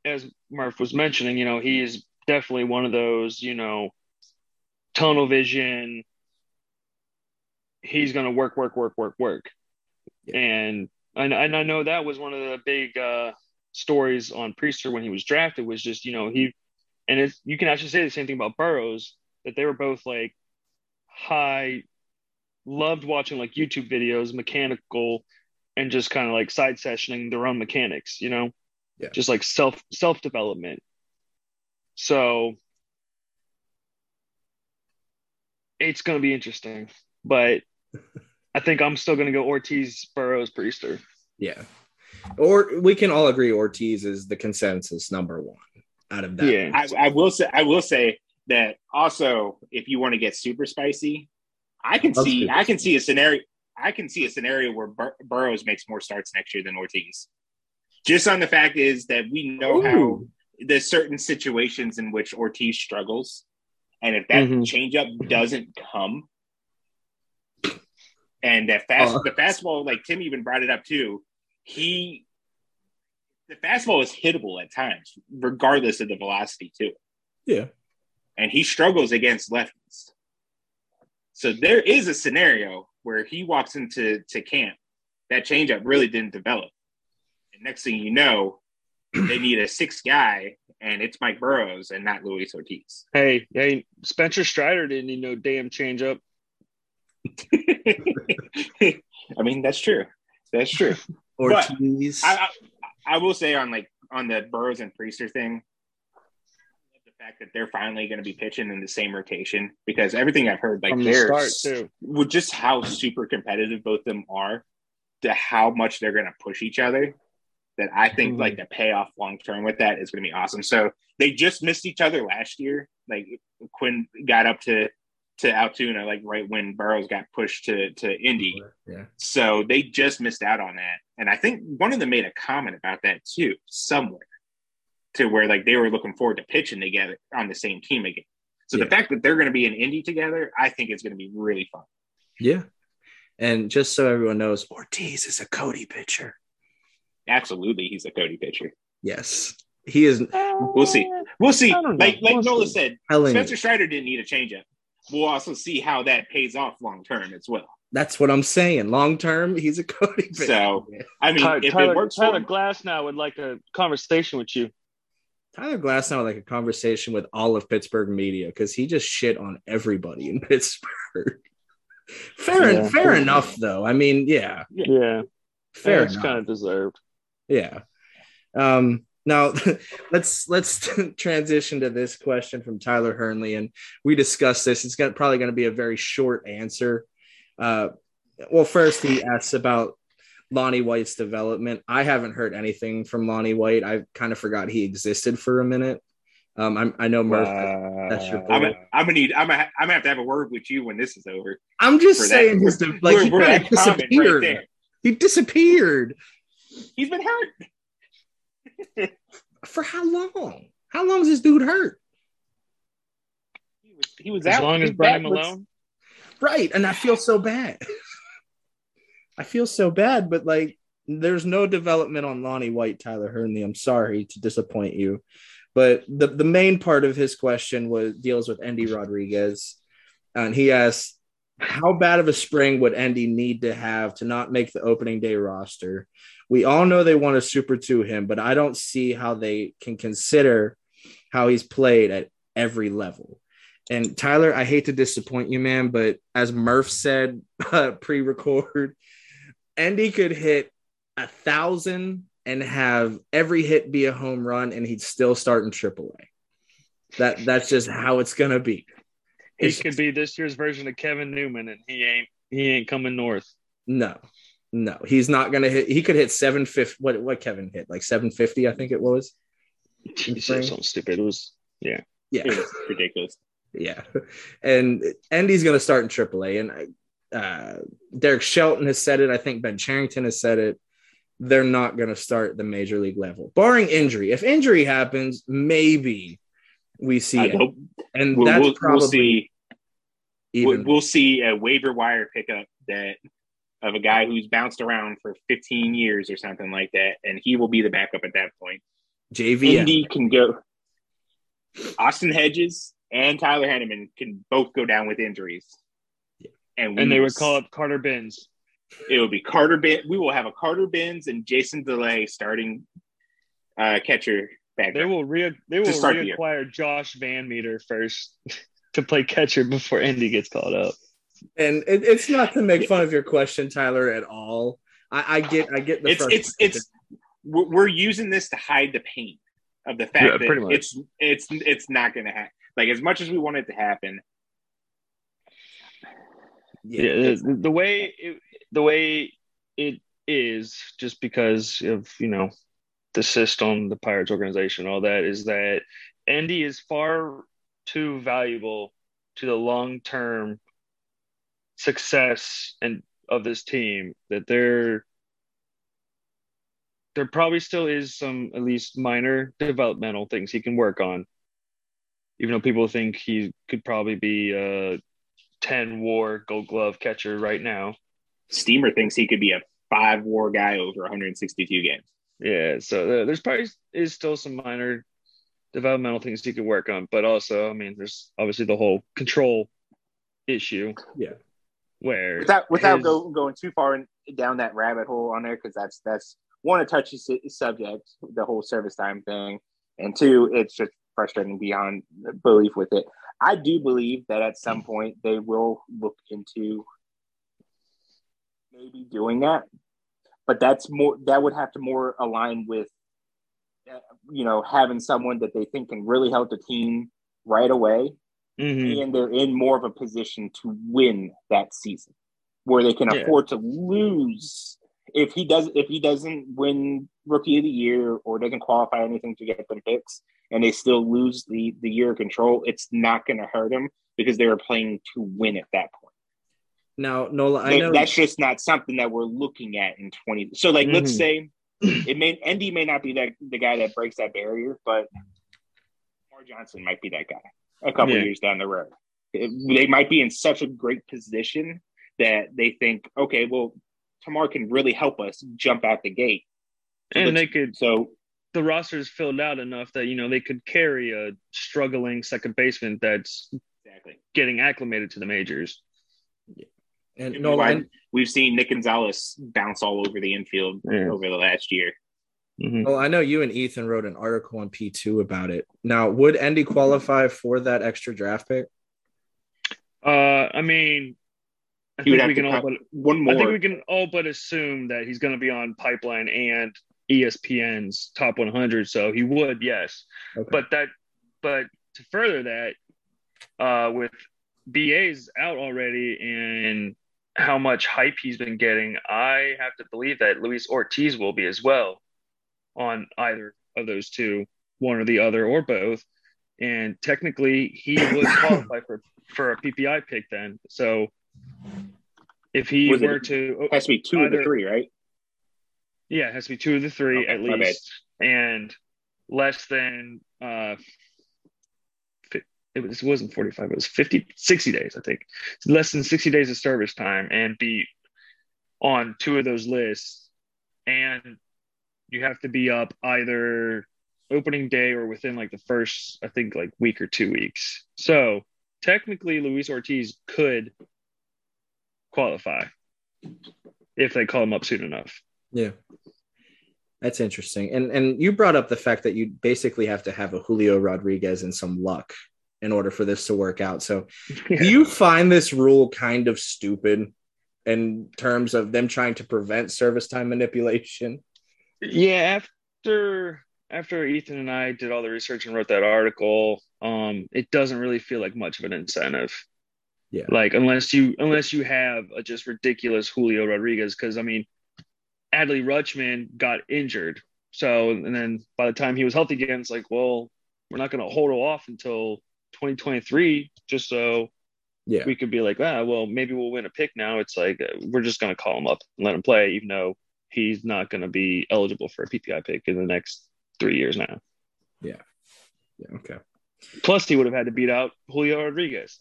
as Murph was mentioning, you know, he is definitely one of those, you know, tunnel vision. He's going to work, work, work, work, work. Yeah. And, and and I know that was one of the big uh, stories on Priester when he was drafted was just, you know, he, and it's, you can actually say the same thing about Burrows that they were both like high, loved watching like YouTube videos, mechanical, and just kind of like side sessioning their own mechanics, you know, yeah. just like self self development. So it's going to be interesting, but I think I'm still going to go Ortiz, Burrows, Priester. Yeah, or we can all agree Ortiz is the consensus number one out of that. Yeah, I, I will say. I will say that also, if you want to get super spicy, I can That's see. I can see a scenario. I can see a scenario where Bur- Burrows makes more starts next year than Ortiz. Just on the fact is that we know Ooh. how there's certain situations in which Ortiz struggles, and if that mm-hmm. changeup doesn't come, and that fast uh. the fastball, like Tim even brought it up too, he the fastball is hittable at times, regardless of the velocity too. Yeah. And he struggles against lefties. So there is a scenario where he walks into to camp, that changeup really didn't develop. And next thing you know, they need a sixth guy, and it's Mike Burrows and not Luis Ortiz. Hey, hey, Spencer Strider didn't need no damn changeup. I mean, that's true. That's true. Ortiz. I, I, I, will say on like on the Burrows and Priester thing, the fact that they're finally going to be pitching in the same rotation because everything I've heard, like From they're the start, with just how super competitive both of them are, to how much they're going to push each other. That I think mm-hmm. like the payoff long term with that is going to be awesome. So they just missed each other last year. Like Quinn got up to to Altoona, like right when Burrows got pushed to to Indy. Yeah. So they just missed out on that. And I think one of them made a comment about that too, somewhere, to where like they were looking forward to pitching together on the same team again. So yeah. the fact that they're going to be in Indy together, I think it's going to be really fun. Yeah. And just so everyone knows, Ortiz is a Cody pitcher. Absolutely, he's a Cody pitcher. Yes. He is. We'll see. We'll see. Like like we'll Nola see. said, Helen. Spencer Strider didn't need a changeup we'll also see how that pays off long term as well. That's what I'm saying. Long term, he's a Cody. So I mean, Tyler, if Tyler, it works, Tyler Glasnow would like a conversation with you. Tyler Glasnow would like a conversation with all of Pittsburgh media because he just shit on everybody in Pittsburgh. fair, yeah. fair enough, though. I mean, yeah, yeah, fair. It's kind of deserved. Yeah. Um, now, let's let's transition to this question from Tyler Hernley, and we discussed this. It's got probably going to be a very short answer. Uh, well, first he asks about Lonnie White's development. I haven't heard anything from Lonnie White. I kind of forgot he existed for a minute. Um, I'm, i know Murph. Uh, that's your. I'm, I'm, gonna need. I'm gonna, I'm gonna have to have a word with you when this is over. I'm just saying, his like he kind of disappeared. Right he disappeared. He's been hurt. For how long? How long is this dude hurt? He was, he was as out. long as Brennan Malone. Right, and I feel so bad. I feel so bad, but like, there's no development on Lonnie White, Tyler Hernley. I'm sorry to disappoint you, but the the main part of his question was deals with Endy Rodriguez, and he asked, "How bad of a spring would Endy need to have to not make the opening day roster?" We all know they want to super to him, but I don't see how they can consider how he's played at every level. And Tyler, I hate to disappoint you, man, but as Murph said uh, pre-record, Endy could hit a thousand and have every hit be a home run, and he'd still start in AAA. That that's just how it's gonna be. He It's- could be this year's version of Kevin Newman, and he ain't he ain't coming north. No, no, he's not gonna hit. He could hit seven fifty. What what Kevin hit like seven fifty? I think it was. Something stupid. It was yeah. Yeah, It was ridiculous. yeah. And Endy's gonna start in AAA, and uh, Derek Shelton has said it. I think Ben Cherington has said it. They're not gonna start the major league level, barring injury. If injury happens, maybe we see I it. hope and we'll, that's we'll, probably we'll see. even. We'll, we'll see a waiver wire pickup that of a guy who's bounced around for 15 years or something like that, and he will be the backup at that point. JV Indy can go. Austin Hedges and Tyler Heineman can both go down with injuries. Yeah. And, And they would call up Carter Bins. it will be Carter Bins. We will have a Carter Bins and Jason DeLay starting uh, catcher back. They will re they will start the year. Josh VanMeter first to play catcher before Endy gets called up. And it, it's not to make fun of your question, Tyler, at all. I, I get, I get the. It's it's it's we're, we're using this to hide the pain of the fact Yeah, that it's it's it's not going to happen. Like as much as we want it to happen, Yeah, the, the way it, the way it is, just because of you know the system, the Pirates organization, all that, is that Endy is far too valuable to the long term success and of this team that there there probably still is some at least minor developmental things he can work on even though people think he could probably be a 10 war gold glove catcher right now Steamer thinks he could be a five WAR guy over 162 games. yeah so uh, there's probably is still some minor developmental things he could work on but also i mean there's obviously the whole control issue Yeah. Where Without without his- go, going too far in, down that rabbit hole on there, because that's that's one a touchy su- subject, the whole service time thing, and two, it's just frustrating beyond belief with it. I do believe that at some point they will look into maybe doing that, but that's more that would have to more align with uh, you know having someone that they think can really help the team right away Mhm. and they're in more of a position to win that season where they can Yeah. afford to lose if he does if he doesn't win rookie of the year or doesn't qualify anything to get them picks and they still lose the the year of control it's not going to hurt them because they were playing to win at that point Now, Nola, I know that's just not something that we're looking at in 20 so like let's Mhm. say it may Endy may not be that the guy that breaks that barrier but Mar Johnson might be that guy a couple Yeah. years down the road. It- they might be in such a great position that they think okay well Termarr can really help us jump out the gate. So and they could so the roster's filled out enough that you know they could carry a struggling second baseman that's exactly. getting acclimated to the majors. And And Nola, why- we've seen Nick Gonzalez bounce all over the infield Yeah. over the last year Mhm. Well, I know you and Ethan wrote an article on P2 about it. Now, would Endy qualify for that extra draft pick? Uh, I mean, I he think we can all but one more. I think we can all but assume that he's going to be on Pipeline and ESPN's top 100. So he would, yes. Okay. But that, but to further that, uh, with BA's out already and how much hype he's been getting, I have to believe that Luis Ortiz will be as well on either of those two, one or the other or both. And technically, he would qualify for for a PPI pick then. So if he Was it- were to, has to be two of the three right yeah, it has to be two of the three Okay, at my bad. least, and less than uh, it was it wasn't forty five. It was 50, 60 days, I think. It's less than sixty days of service time, and be on two of those lists, and you have to be up either opening day or within like the first, I think, like week or two weeks. So technically, Luis Ortiz could qualify if they call him up soon enough. Yeah. That's interesting. And and you brought up the fact that you basically have to have a Julio Rodriguez and some luck in order for this to work out. So do you find this rule kind of stupid in terms of them trying to prevent service time manipulation? Yeah, after after Ethan and I did all the research and wrote that article, um, it doesn't really feel like much of an incentive. Yeah. Like unless you unless you have a just ridiculous Julio Rodriguez, because I mean, Adley Rutschman got injured, so and then by the time he was healthy again, it's like, well, we're not going to hold off until 2023 just so Yeah. we could be like, ah, well, maybe we'll win a pick now. It's like uh, we're just going to call him up and let him play, even though he's not going to be eligible for a PPI pick in the next three years now. Yeah. Yeah. Okay. Plus, he would have had to beat out Julio Rodriguez.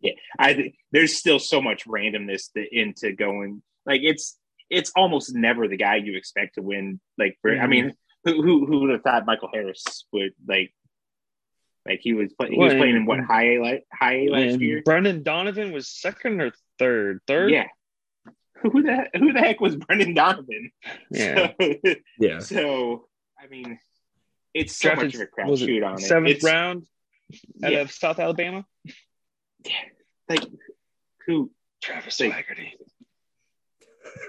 Yeah, I think there's still so much randomness that into going like it's it's almost never the guy you expect to win. Like for, I mm-hmm. mean, who who who would have thought Michael Harris would like like he was play, he was Well, playing in what high A high A last year? Brendan Donovan was second or third? Third? Yeah. Who the who the heck was Brendan Donovan? Yeah. So, Yeah. so I mean, it's so Drafted much of a crapshoot on it. seventh It's, round out Yeah. of South Alabama. Yeah, like who Travis Like- Swaggerty.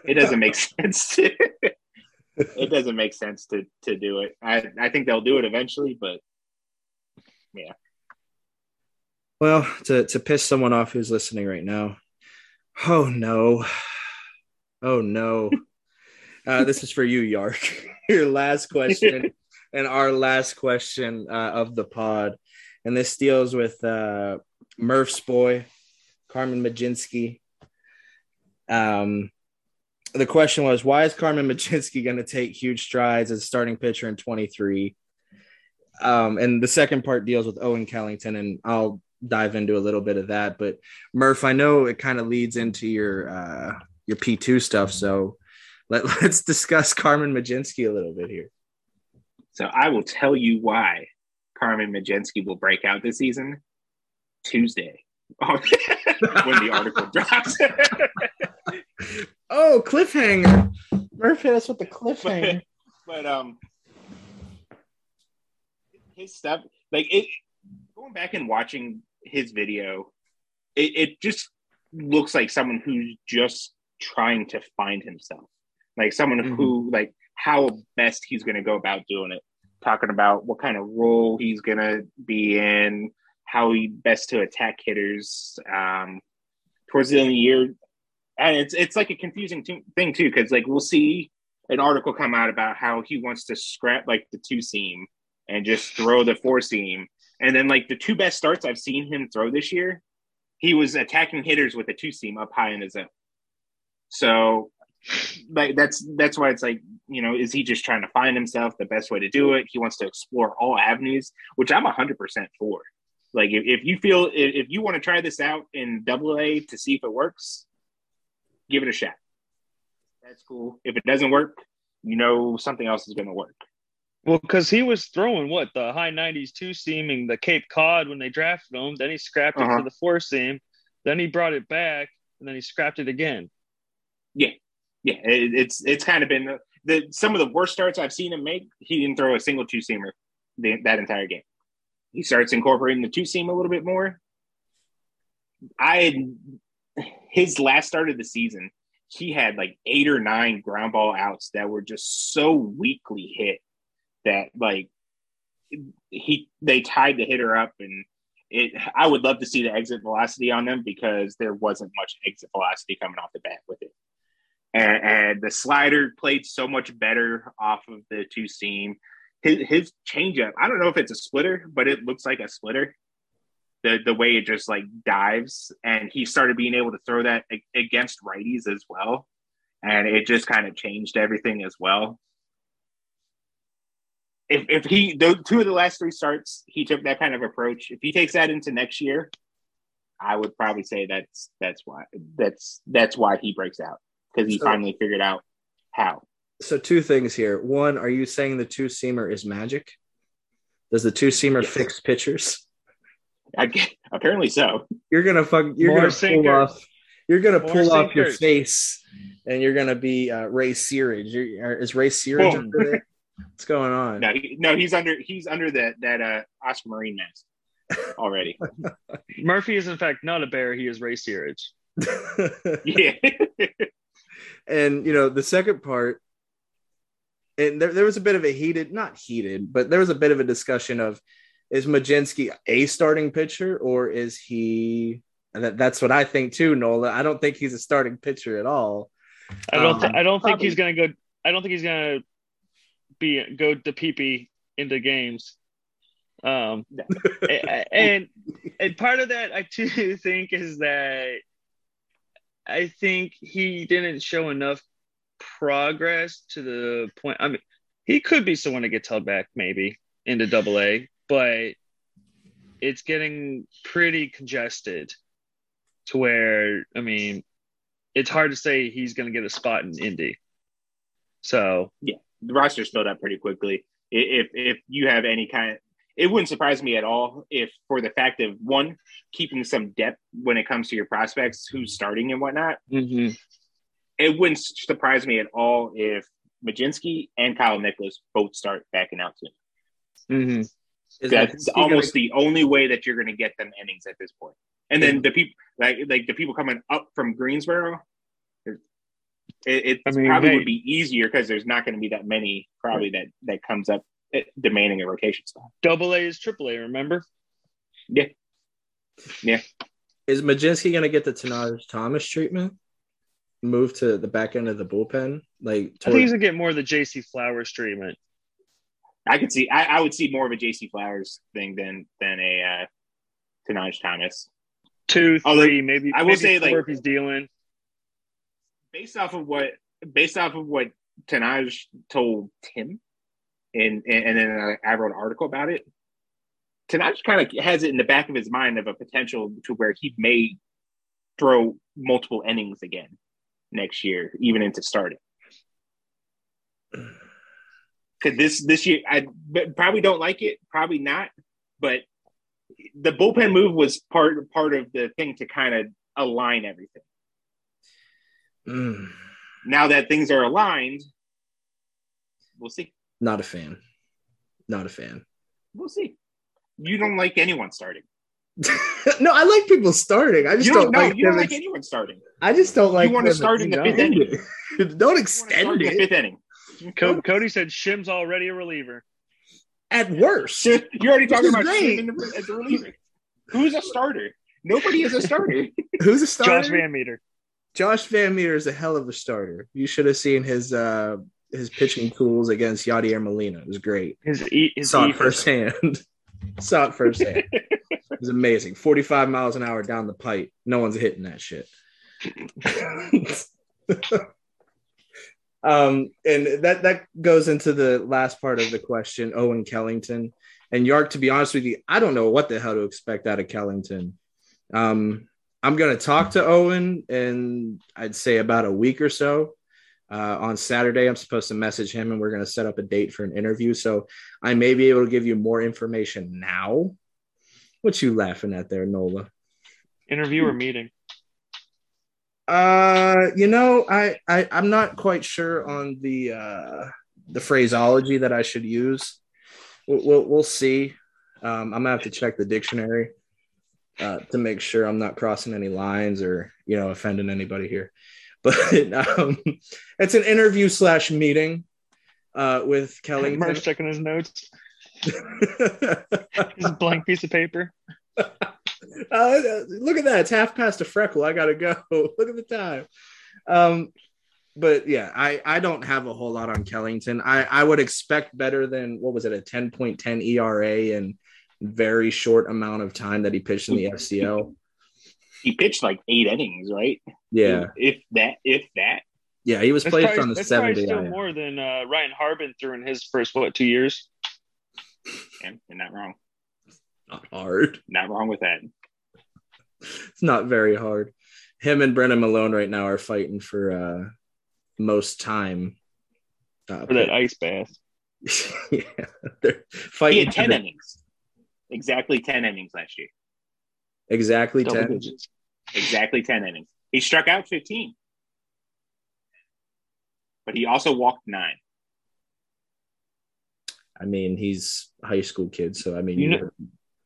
it doesn't make sense to it doesn't make sense to to do it. I I think they'll do it eventually, but yeah. Well, to to piss someone off who's listening right now. Oh no. Oh no. Uh, this is for you, Yark. Your last question and our last question uh, of the pod. And this deals with uh, Murph's boy, Carmen Mlodzinski. Um, the question was why is Carmen Mlodzinski going to take huge strides as a starting pitcher in 23? Um, and the second part deals with Owen Kellington, and I'll dive into a little bit of that. But Murph, I know it kind of leads into your uh, your P2 stuff, so let, let's discuss Carmen Mlodzinski a little bit here. so I will tell you why Carmen Mlodzinski will break out this season Tuesday. when the article drops. Oh, cliffhanger! Murph hit us with the cliffhanger. but um his stuff like it going back and watching his video it, it just looks like someone who's just trying to find himself like someone who like how best he's going to go about doing it talking about what kind of role he's going to be in how he best to attack hitters um towards the end of the year and it's it's like a confusing t- thing too because like we'll see an article come out about how he wants to scrap like the two seam and just throw the four seam. And then like the two best starts I've seen him throw this year, he was attacking hitters with a two seam up high in the zone. So like that's that's why it's like, you know, is he just trying to find himself the best way to do it? He wants to explore all avenues, which I'm hundred percent for. Like if, if you feel if, if you want to try this out in double A to see if it works, give it a shot. That's cool. If it doesn't work, you know something else is going to work. Well, because he was throwing what the high 90s two seaming the Cape Cod when they drafted him. Then he scrapped it Uh-huh. for the four seam. Then he brought it back, and then he scrapped it again. Yeah, it, it's it's kind of been the, the some of the worst starts I've seen him make. He didn't throw a single two seamer that entire game. He starts incorporating the two seam a little bit more. I his last start of the season, he had like eight or nine ground ball outs that were just so weakly hit that like he they tied the hitter up and it I would love to see the exit velocity on them because there wasn't much exit velocity coming off the bat with it. And, and the slider played so much better off of the two seam. His, his changeup, I don't know if it's a splitter, but it looks like a splitter. The the way it just like dives, and he started being able to throw that against righties as well, and it just kind of changed everything as well. If if he those two of the last three starts he took that kind of approach. If he takes that into next year i would probably say that's that's why that's that's why he breaks out because he So- finally figured out how So two things here. One, are you saying the two seamer is magic? Does the two seamer Yes. fix pitchers? I get, apparently so You're gonna fuck. You're More gonna pull off. You're gonna More pull off your face, and you're gonna be uh, Ray Searage. You're, are- is Ray Searage Boom. under there? What's going on? no he, no he's under he's under that that uh Oscar Marin mask already Murphy is in fact not a bear; he is Ray Searage. yeah and you know the second part and there, there was a bit of a heated not heated but there was a bit of a discussion of is Mlodzinski a starting pitcher or is he? That, that's what I think too, Nola. I don't think he's a starting pitcher at all. I don't. Um, I don't think probably- he's gonna go. I don't think he's gonna be go to PP into games. Um, No. and and part of that I too think is that I think he didn't show enough progress to the point. I mean, he could be someone that gets held back maybe into Double A, but it's getting pretty congested to where I mean, it's hard to say he's going to get a spot in Indy. So yeah, the roster's filled up pretty quickly. If if you have any kind, it wouldn't surprise me at all if, for the fact of one, keeping some depth when it comes to your prospects, who's starting and whatnot. It wouldn't surprise me at all if Mlodzinski and Kyle Nicolas both start backing out soon. mhm. Is That's Mlodzinski gonna- almost the only way that you're going to get them innings at this point. And then the people like like the people coming up from Greensboro, it, it I mean, probably hey- would be easier because there's not going to be that many probably that that comes up demanding a rotation spot. double A is triple A. Remember? Yeah, Yeah. Is Mlodzinski going to get the Tahnaj Thomas treatment? Move to the back end of the bullpen, like I think he's gonna get more of the JC Flowers treatment. I could see. I, I would see more of a JC Flowers thing than than a uh, Tahnaj Thomas. Two, Although, three, maybe. I will maybe say, four like- if he's dealing. based off of what based off of what Tahnaj told Tim, and and, then I, I wrote an article about it. Tahnaj kind of has it in the back of his mind of a potential to where he may throw multiple innings again next year, even into starting. Because this this year, I probably don't like it, probably not, but the bullpen move was part part of the thing to kind of align everything Mm, now that things are aligned, we'll see. Not a fan. Not a fan. We'll see. You don't like anyone starting. no, I like people starting. I just You don't, don't, know. like you don't them like ex- anyone starting. I just don't like. You wanna start in the fifth inning. don't You wanna extend start in the it fifth inning. Co- Cody said Shim's already a reliever. at worst. You're already talking about great. Shim in the, as a reliever. Who's a starter? Nobody is a starter. Who's a starter? Josh VanMeter. Josh VanMeter is a hell of a starter. You should have seen his uh his pitching tools against Yadier Molina. It was great. His e his Saw e it firsthand. Saw it firsthand. it was amazing. 45 miles an hour down the pipe. No one's hitting that shit. um, and that that goes into the last part of the question, Owen Kellington. And Yark, to be honest with you, I don't know what the hell to expect out of Kellington. Um, I'm gonna talk to Owen and I'd say about a week or so. Uh, on Saturday, I'm supposed to message him and we're going to set up a date for an interview. So I may be able to give you more information now. What you laughing at there, Nola? interview or meeting. Uh, you know, I, I I'm not quite sure on the uh the phraseology that I should use. We'll we'll, we'll see. Um, I'm gonna have to check the dictionary uh, to make sure I'm not crossing any lines or you know offending anybody here. But um, it's an interview slash meeting uh, with Kelly. Kellington. checking his notes. His blank piece of paper. Uh, look at that. It's half past a freckle. I gotta go. look at the time. Um, but yeah, I, I don't have a whole lot on Kellington. I, I would expect better than what was it, a 10.10 ERA and very short amount of time that he pitched in the FCL. He pitched like eight innings, right? Yeah. If that, if that. Yeah, he was That's placed probably, on the that's seven day still IL. more than uh, Ryan Harbin threw in his first what two years. And you're not wrong. Not hard. Not wrong with that. It's not very hard. Him and Brennan Malone right now are fighting for uh most time. Uh, for that ice bath. yeah, they're fighting. He had 10 the- innings. Exactly 10 innings last year. Exactly Double 10. digits. Exactly 10 innings. He struck out 15. But he also walked nine. I mean, he's a high school kid, so I mean, You you know-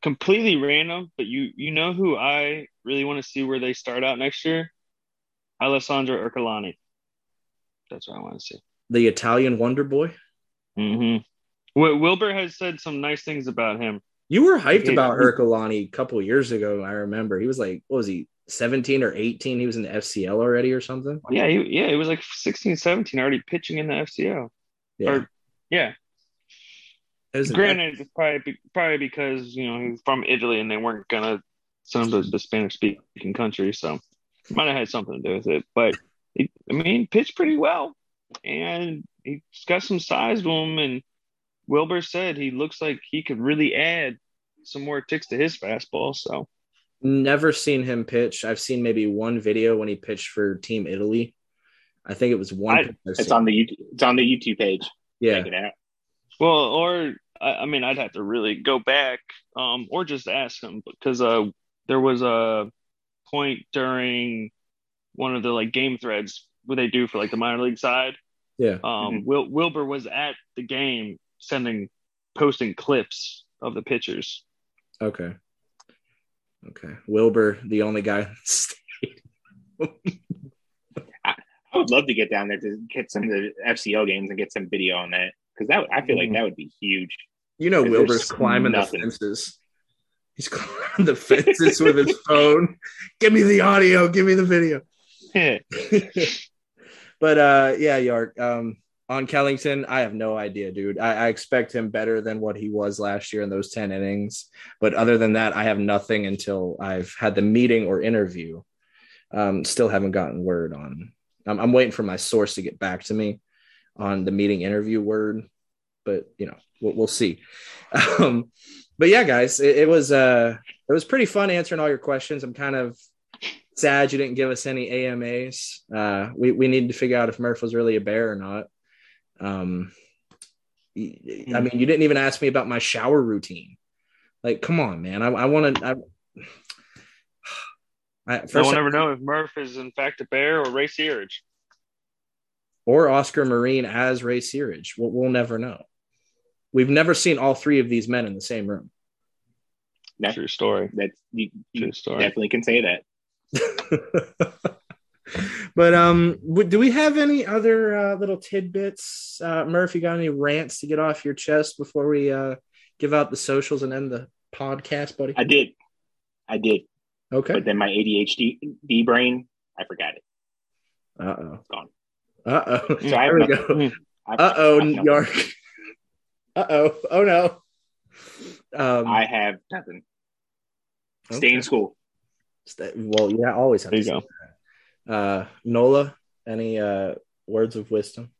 Completely random, but you you know who I really want to see where they start out next year? Alessandro Ercolani. That's what I want to see. the Italian Wonder Boy. Mm-hmm. Wilbur has said some nice things about him. You were hyped about Ercolani a couple years ago. I remember he was like, what was he, 17 or 18? He was in the FCL already or something. Yeah, he, yeah, he was like 16, 17, already pitching in the FCL. Yeah. Or- Yeah, granted, it's probably probably because you know he's from Italy and they weren't gonna send him to the Spanish speaking country, so might have had something to do with it. But he, I mean, pitched pretty well, and he's got some size to him. And Wilbur said he looks like he could really add some more ticks to his fastball. So Never seen him pitch. I've seen maybe one video when he pitched for Team Italy. I think it was one. I- It's seen. on the YouTube, it's on the YouTube page. yeah. Check it out. Well, or I, I mean, I'd have to really go back, um, or just ask him because uh, there was a point during one of the like game threads what they do for like the minor league side. Yeah. Um, Mhm. Wil- Wilbur was at the game, sending, posting clips of the pitchers. Okay. Okay. Wilbur, the only guy in the state. I would love to get down there to get some of the FCO games and get some video on that because that I feel like that would be huge. You know, Wilbur's climbing nothing. the fences. He's climbing the fences with his phone. Give me the audio. Give me the video. But uh, yeah, Yark. Um, on Kellington, I have no idea, dude. I, I expect him better than what he was last year in those 10 innings. But other than that, I have nothing until I've had the meeting or interview. Um, still haven't gotten word on. I'm, I'm waiting for my source to get back to me on the meeting interview word, but you know, we'll, we'll see. Um, but yeah, guys, it, it was uh, it was pretty fun answering all your questions. I'm kind of sad you didn't give us any AMAs. Uh, we we need to figure out if Murph was really a bear or not. Um, I mean, you didn't even ask me about my shower routine. Like, come on, man. I, I want to. I, I, No first one ever know if Murph is in fact a bear or Ray Searage. or Oscar Marin as Ray Searage. We'll, we'll never know. We've never seen all three of these men in the same room. That, True story. that's you, you True story. definitely can say that. but um, do we have any other uh, little tidbits? Uh, Murph, you got any rants to get off your chest before we uh, give out the socials and end the podcast, buddy? I did, I did, Okay. but then my ADHD brain, I forgot it. Uh oh. Gone. Uh oh. So There we go. Uh oh, New. York. Uh oh. Oh no. Um, I have nothing. Stay in school. Stay- Well, yeah, always have There to you that. Uh, Nola, any uh, words of wisdom?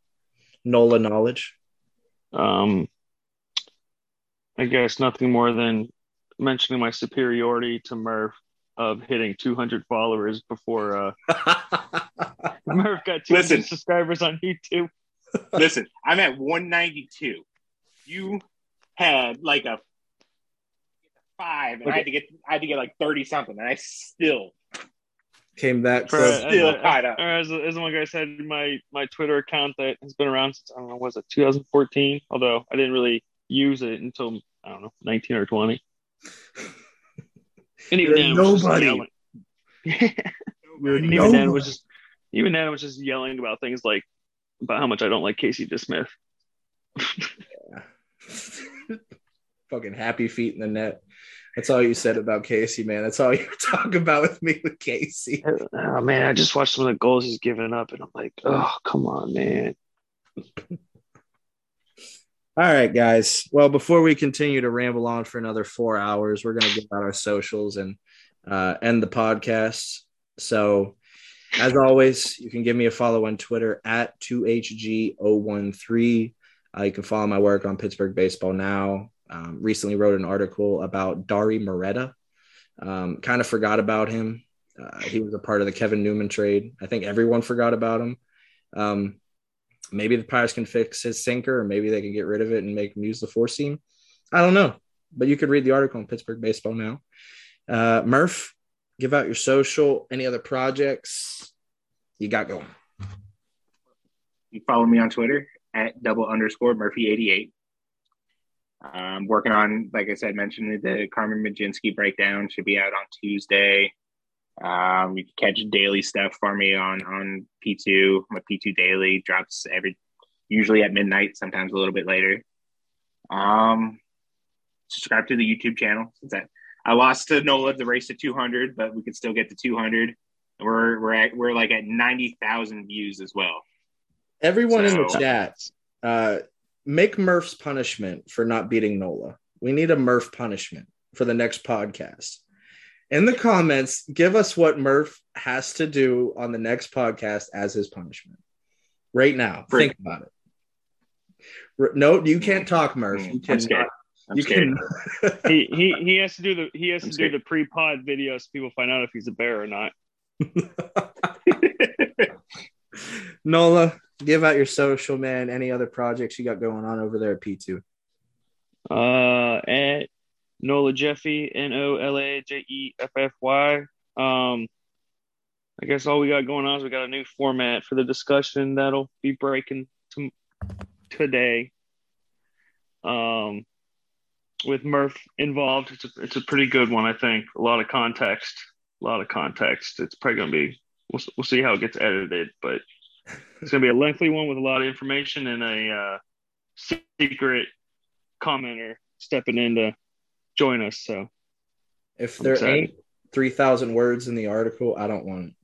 Nola knowledge. Um, I guess nothing more than mentioning my superiority to Murph of hitting 200 followers before uh, Murph got 200 Listen. subscribers on YouTube. Listen, I'm at 192. You had like a five, and I had to get I had to get like 30 something, and I still Came back. For, close. Still tied up. as, as one guy said, my my Twitter account that has been around since I don't know, was it 2014? Although I didn't really use it until I don't know 19 or 20. And even then, it was just nobody. yelling. You're And even then, it was just even then, it was just yelling about things like about how much I don't like Casey DeSmith. Fucking happy feet in the net. That's all you said about Casey, man. That's all you talk about with me with Casey. Oh man, I just watched some of the goals he's given up, and I'm like, oh come on, man. All right, guys. Well, before we continue to ramble on for another four hours, we're going to give out our socials and uh, end the podcast. So, as always, you can give me a follow on Twitter at 2HG013. Uh, you can follow my work on Pittsburgh Baseball Now um, recently wrote an article about Dauri Moreta. Um, kind of forgot about him. Uh, he was a part of the Kevin Newman trade. I think everyone forgot about him. Um, maybe the Pirates can fix his sinker, or maybe they can get rid of it and make him use the four seam. I don't know, but you could read the article in Pittsburgh Baseball now. Uh, Murph, give out your social. Any other projects you got going? You follow me on Twitter at double underscore Murphy88. Um, working on, like I said, mentioned the Carmen Mlodzinski breakdown should be out on Tuesday. Um, you can catch daily stuff for me on on P2. My P2 daily drops every usually at midnight, sometimes a little bit later. Um, subscribe to the YouTube channel since that I lost to Nola the race to 200, but we could still get to 200. We're we're at, we're like at 90,000 views as well. Everyone so, in the chat uh, make Murph's punishment for not beating Nola. We need a Murph punishment for the next podcast. In the comments, give us what Murph has to do on the next podcast as his punishment. Right now, For- think about it. R- No, you can't talk, Murph. You I'm can. scared. I'm You scared. can. he he he has to do the he has I'm to do the pre-pod video so people find out if he's a bear or not. Nola, give out your social, man. Any other projects you got going on over there at P2? Uh, at Nola Jeffy, N O L A J E F F Y. Um, I guess all we got going on is we got a new format for the discussion that'll be breaking to, today. Um, with Murph involved, it's a, it's a pretty good one, I think. A lot of context, a lot of context. It's probably gonna be. We'll, we'll see how it gets edited, but it's gonna be a lengthy one with a lot of information and a uh, secret commenter stepping in to join us. So If I'm there excited. ain't 3,000 words in the article, I don't want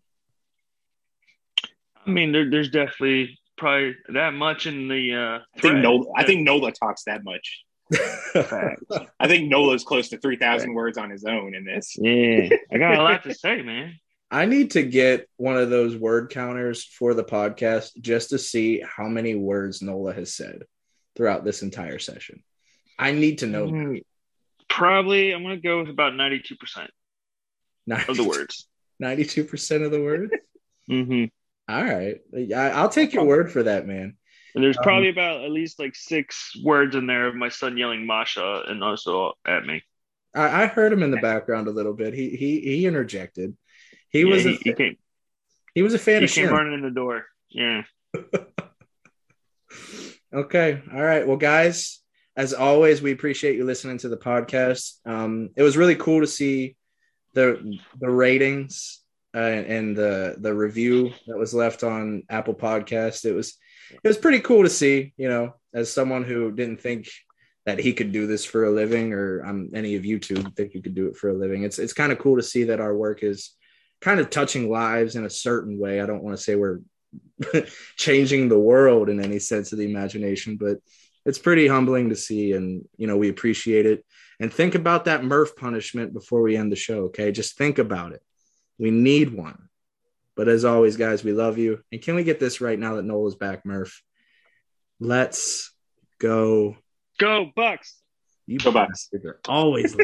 I mean, there, there's definitely probably that much in the. Uh, I think. Nola. I think Nola talks that much. I think Nola's close to 3,000 words on his own in this. Yeah, I got a lot to say, man. I need to get one of those word counters for the podcast just to see how many words Nola has said throughout this entire session. I need to know Mm, Probably, I'm gonna go with about 92 percent of the words. 92% of the words. hmm All right. I, I'll take your word for that, man. And there's Um, probably about at least like six words in there of my son yelling Masha and also at me. I, I heard him in the background a little bit. He he he interjected. He He was he, a, he came he was a fan he of came running in the door. Yeah. Okay. All right. Well, guys, as always, we appreciate you listening to the podcast. Um, it was really cool to see the the ratings uh, and the the review that was left on Apple Podcast. It was it was pretty cool to see. You know, as someone who didn't think that he could do this for a living, or um, any of you two think you could do it for a living. It's it's kind of cool to see that our work is kind of touching lives in a certain way. I don't want to say we're changing the world in any sense of the imagination, but it's pretty humbling to see. And, you know, we appreciate it. And think about that Murph punishment before we end the show. Okay. Just think about it. We need one. But as always, guys, we love you. And can we get this right now that Nola's back, Murph? Let's go. Go Bucs. You Go Bucs. bastard. They're always